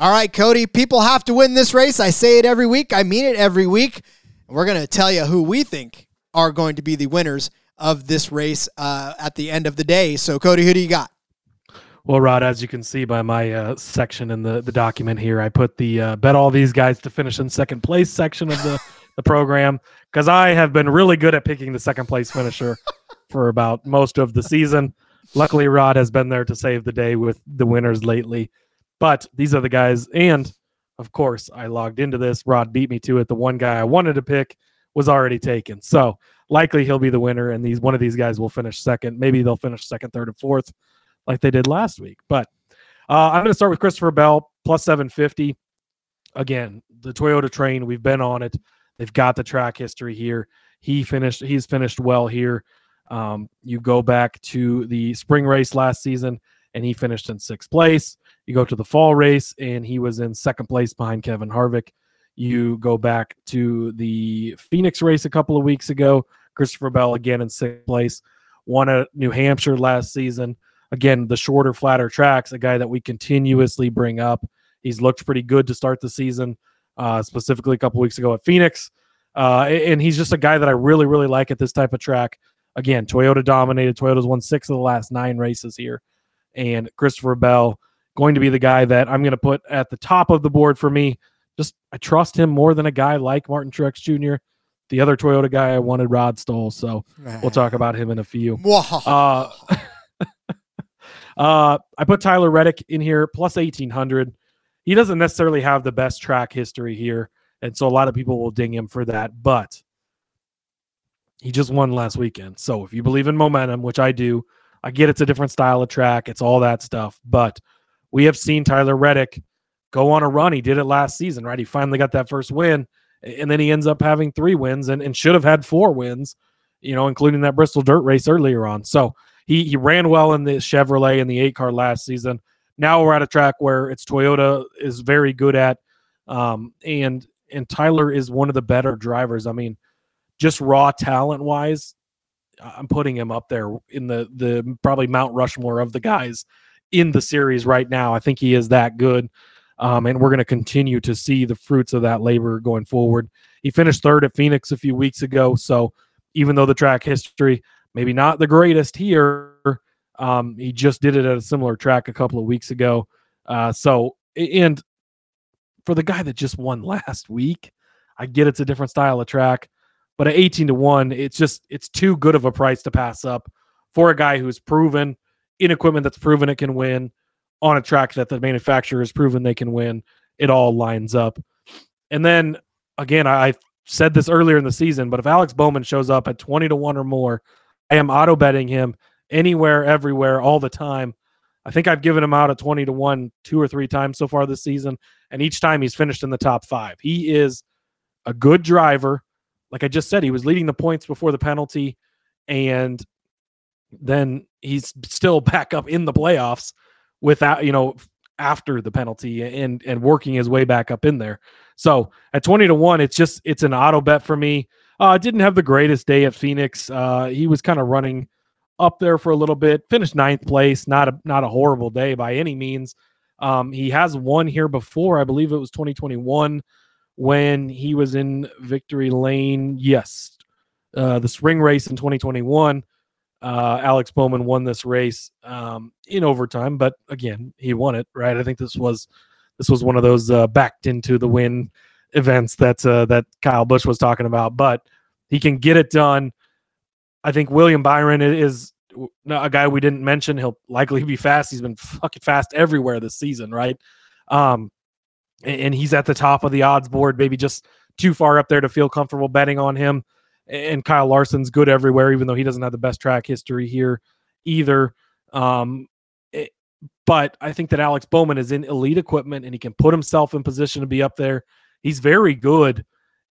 All right, Cody, people have to win this race. I say it every week, I mean it every week. We're going to tell you who we think are going to be the winners of this race uh, at the end of the day. So, Cody, who do you got? Well, Rod, as you can see by my uh, section in the, the document here, I put the uh, bet all these guys to finish in second place section of the, the program because I have been really good at picking the second place finisher for about most of the season. Luckily, Rod has been there to save the day with the winners lately. But these are the guys. And of course, I logged into this. Rod beat me to it. The one guy I wanted to pick was already taken. So likely he'll be the winner. And these one of these guys will finish second. Maybe they'll finish second, third, and fourth like they did last week. But uh, I'm going to start with Christopher Bell, plus 750. Again, the Toyota train, we've been on it. They've got the track history here. He finished, he's finished well here. Um, you go back to the spring race last season, and he finished in sixth place. You go to the fall race, and he was in second place behind Kevin Harvick. You go back to the Phoenix race a couple of weeks ago. Christopher Bell again in sixth place. Won at New Hampshire last season again, the shorter, flatter tracks, a guy that we continuously bring up. He's looked pretty good to start the season, uh, specifically a couple weeks ago at Phoenix. Uh, and he's just a guy that I really, really like at this type of track. Again, Toyota dominated. Toyota's won six of the last nine races here. And Christopher Bell going to be the guy that I'm going to put at the top of the board for me. Just I trust him more than a guy like Martin Truex Jr. The other Toyota guy I wanted, Rod stole. So we'll talk about him in a few. Uh, uh, I put Tyler Reddick in here plus 1800. He doesn't necessarily have the best track history here. And so a lot of people will ding him for that. But he just won last weekend. So if you believe in momentum, which I do, I get it's a different style of track, it's all that stuff. But we have seen Tyler Reddick go on a run. He did it last season, right? He finally got that first win. And then he ends up having three wins and, and should have had four wins, you know, including that Bristol dirt race earlier on. So he he ran well in the Chevrolet in the eight car last season. Now we're at a track where it's Toyota is very good at, um, and and Tyler is one of the better drivers. I mean, just raw talent wise, I'm putting him up there in the the probably Mount Rushmore of the guys in the series right now. I think he is that good. Um, and we're going to continue to see the fruits of that labor going forward. He finished third at Phoenix a few weeks ago, so even though the track history maybe not the greatest here. Um, he just did it at a similar track a couple of weeks ago. Uh, so, and for the guy that just won last week, I get it's a different style of track, but at 18 to 1, it's just it's too good of a price to pass up for a guy who's proven in equipment that's proven it can win on a track that the manufacturer has proven they can win. It all lines up. And then again, I said this earlier in the season, but if Alex Bowman shows up at 20 to 1 or more I am auto betting him anywhere, everywhere, all the time. I think I've given him out at 20 to 1 two or three times so far this season. And each time he's finished in the top five. He is a good driver. Like I just said, he was leading the points before the penalty. And then he's still back up in the playoffs without, you know, after the penalty and and working his way back up in there. So at 20 to 1, it's just it's an auto bet for me. Uh, didn't have the greatest day at Phoenix. Uh, he was kind of running up there for a little bit. Finished ninth place. Not a not a horrible day by any means. Um, he has won here before. I believe it was 2021 when he was in victory lane. Yes, uh, the spring race in 2021. Uh, Alex Bowman won this race um, in overtime, but again, he won it. Right? I think this was this was one of those uh, backed into the win events that uh, that Kyle Busch was talking about. But he can get it done. I think William Byron is a guy we didn't mention. He'll likely be fast. He's been fucking fast everywhere this season, right? Um, and he's at the top of the odds board, maybe just too far up there to feel comfortable betting on him. And Kyle Larson's good everywhere, even though he doesn't have the best track history here either. Um, it, but I think that Alex Bowman is in elite equipment and he can put himself in position to be up there. He's very good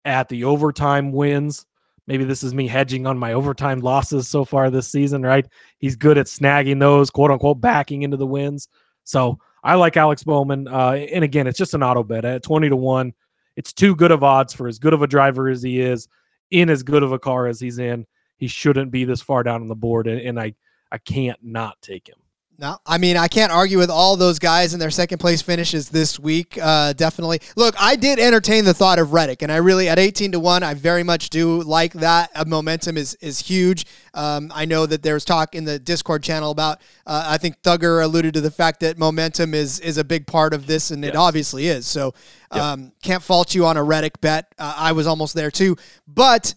at the overtime wins. Maybe this is me hedging on my overtime losses so far this season, right? He's good at snagging those, quote unquote, backing into the wins. So I like Alex Bowman. Uh, and again, it's just an auto bet at 20 to 1. It's too good of odds for as good of a driver as he is, in as good of a car as he's in. He shouldn't be this far down on the board. And, and I, I can't not take him. No, I mean I can't argue with all those guys in their second place finishes this week. Uh, definitely. Look, I did entertain the thought of Reddick, and I really at eighteen to one, I very much do like that. Uh, momentum is is huge. Um, I know that there's talk in the Discord channel about. Uh, I think Thugger alluded to the fact that momentum is is a big part of this, and yes. it obviously is. So um, yep. can't fault you on a Reddick bet. Uh, I was almost there too, but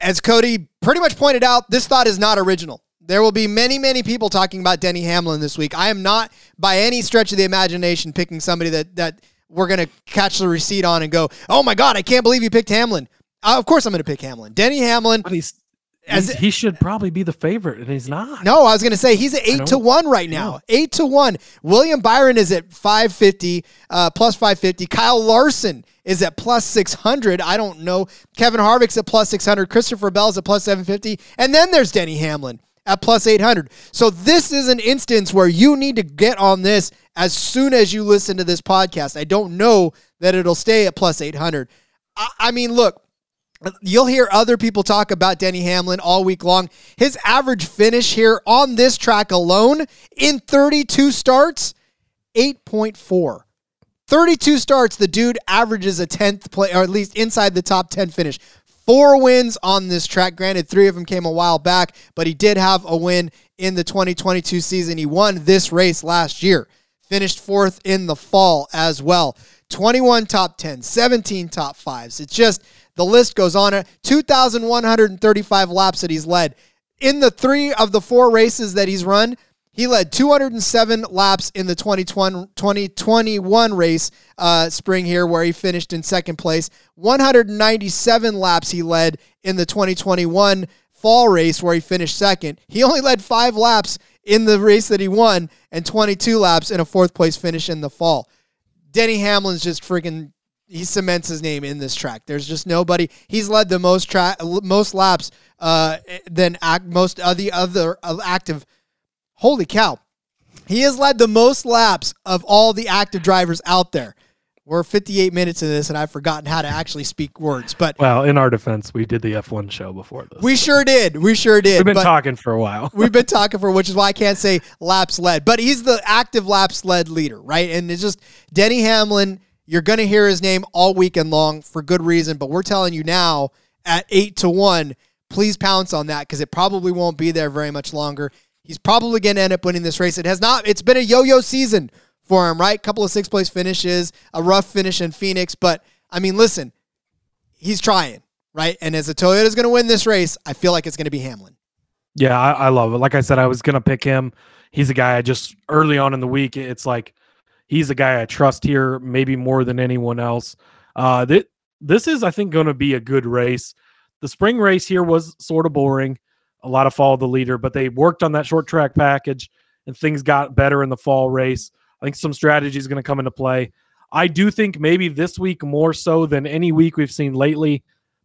as Cody pretty much pointed out, this thought is not original. There will be many, many people talking about Denny Hamlin this week. I am not, by any stretch of the imagination, picking somebody that that we're going to catch the receipt on and go, "Oh my God, I can't believe you picked Hamlin." Uh, of course, I'm going to pick Hamlin. Denny Hamlin. But he's, as he should probably be the favorite, and he's not. No, I was going to say he's at eight to one right now. Yeah. Eight to one. William Byron is at five fifty, uh, plus five fifty. Kyle Larson is at plus six hundred. I don't know. Kevin Harvick's at plus six hundred. Christopher Bell's at plus seven fifty, and then there's Denny Hamlin at plus 800. So this is an instance where you need to get on this as soon as you listen to this podcast. I don't know that it'll stay at plus 800. I, I mean, look, You'll hear other people talk about Denny Hamlin all week long. His average finish here on this track alone in 32 starts, 8.4. 32 starts, the dude averages a 10th play, or at least inside the top 10 finish. Four wins on this track. Granted, three of them came a while back, but he did have a win in the 2022 season. He won this race last year, finished fourth in the fall as well. 21 top 10, 17 top fives. It's just the list goes on. 2,135 laps that he's led. In the three of the four races that he's run, he led 207 laps in the 2020, 2021 race uh, spring here, where he finished in second place. 197 laps he led in the 2021 fall race, where he finished second. He only led five laps in the race that he won, and 22 laps in a fourth place finish in the fall. Denny Hamlin's just freaking he cements his name in this track. There's just nobody. He's led the most track, most laps uh, than act, most of the other active Holy cow. He has led the most laps of all the active drivers out there. We're 58 minutes into this, and I've forgotten how to actually speak words. But well, in our defense, we did the F1 show before this. We sure did. We sure did. We've been talking for a while. we've been talking for, which is why I can't say laps led. But he's the active laps led leader, right? And it's just Denny Hamlin. You're going to hear his name all weekend long for good reason. But we're telling you now at eight to one, please pounce on that because it probably won't be there very much longer. He's probably going to end up winning this race. It has not. It's been a yo-yo season for him, right? Couple of six place finishes, a rough finish in Phoenix, but I mean, listen, he's trying, right? And as a Toyota's going to win this race, I feel like it's going to be Hamlin. Yeah, I, I love it. Like I said, I was going to pick him. He's a guy I just early on in the week. It's like he's a guy I trust here, maybe more than anyone else. Uh, th- this is, I think, going to be a good race. The spring race here was sort of boring a lot of follow the leader, but they worked on that short track package and things got better in the fall race. I think some strategy is going to come into play. I do think maybe this week more so than any week we've seen lately,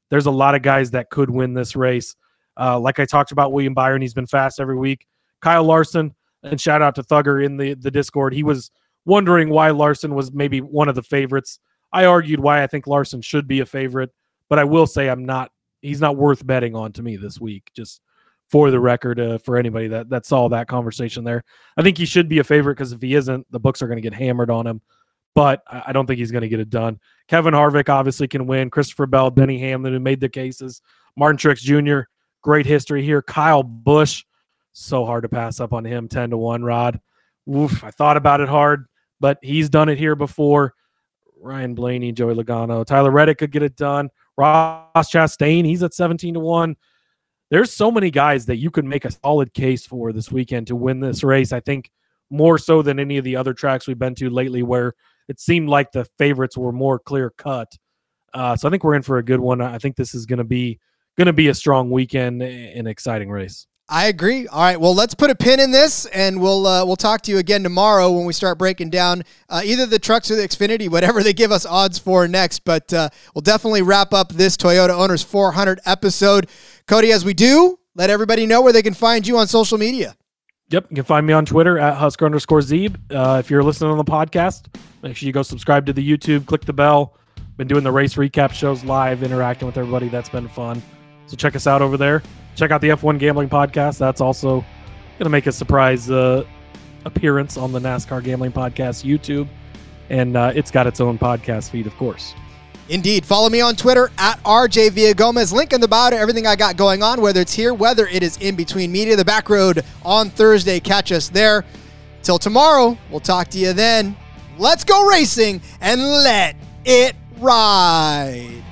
there's a lot of guys that could win this race. Uh, like I talked about William Byron, he's been fast every week. Kyle Larson, and shout out to Thugger in the, the Discord. He was wondering why Larson was maybe one of the favorites. I argued why I think Larson should be a favorite, but I will say I'm not. He's not worth betting on to me this week. Just for the record uh, for anybody that that saw that conversation there. I think he should be a favorite because if he isn't, the books are going to get hammered on him. But I don't think he's going to get it done. Kevin Harvick obviously can win. Christopher Bell, Denny Hamlin, who made the cases. Martin Truex Jr. Great history here. Kyle Busch, so hard to pass up on him. Ten to one. Rod, Oof, I thought about it hard, but he's done it here before. Ryan Blaney, Joey Logano, Tyler Reddick could get it done. Ross Chastain, he's at 17 to 1 there's so many guys that you could make a solid case for this weekend to win this race. I think more so than any of the other tracks we've been to lately, where it seemed like the favorites were more clear cut. Uh, so I think we're in for a good one. I think this is going to be going to be a strong weekend, and exciting race. I agree. All right. Well, let's put a pin in this, and we'll uh, we'll talk to you again tomorrow when we start breaking down uh, either the trucks or the Xfinity, whatever they give us odds for next. But uh, we'll definitely wrap up this Toyota Owners 400 episode. Cody, as we do, let everybody know where they can find you on social media. Yep, you can find me on Twitter at Husker underscore Zeeb. Uh, if you're listening on the podcast, make sure you go subscribe to the YouTube, click the bell. Been doing the race recap shows live, interacting with everybody. That's been fun. So check us out over there check out the F1 Gambling Podcast. That's also going to make a surprise uh, appearance on the NASCAR Gambling Podcast YouTube. And uh, it's got its own podcast feed, of course. Indeed. Follow me on Twitter at RJ Gomez. Link in the bio to everything I got going on, whether it's here, whether it is in between media, the back road on Thursday. Catch us there. Till tomorrow, we'll talk to you then. Let's go racing and let it ride.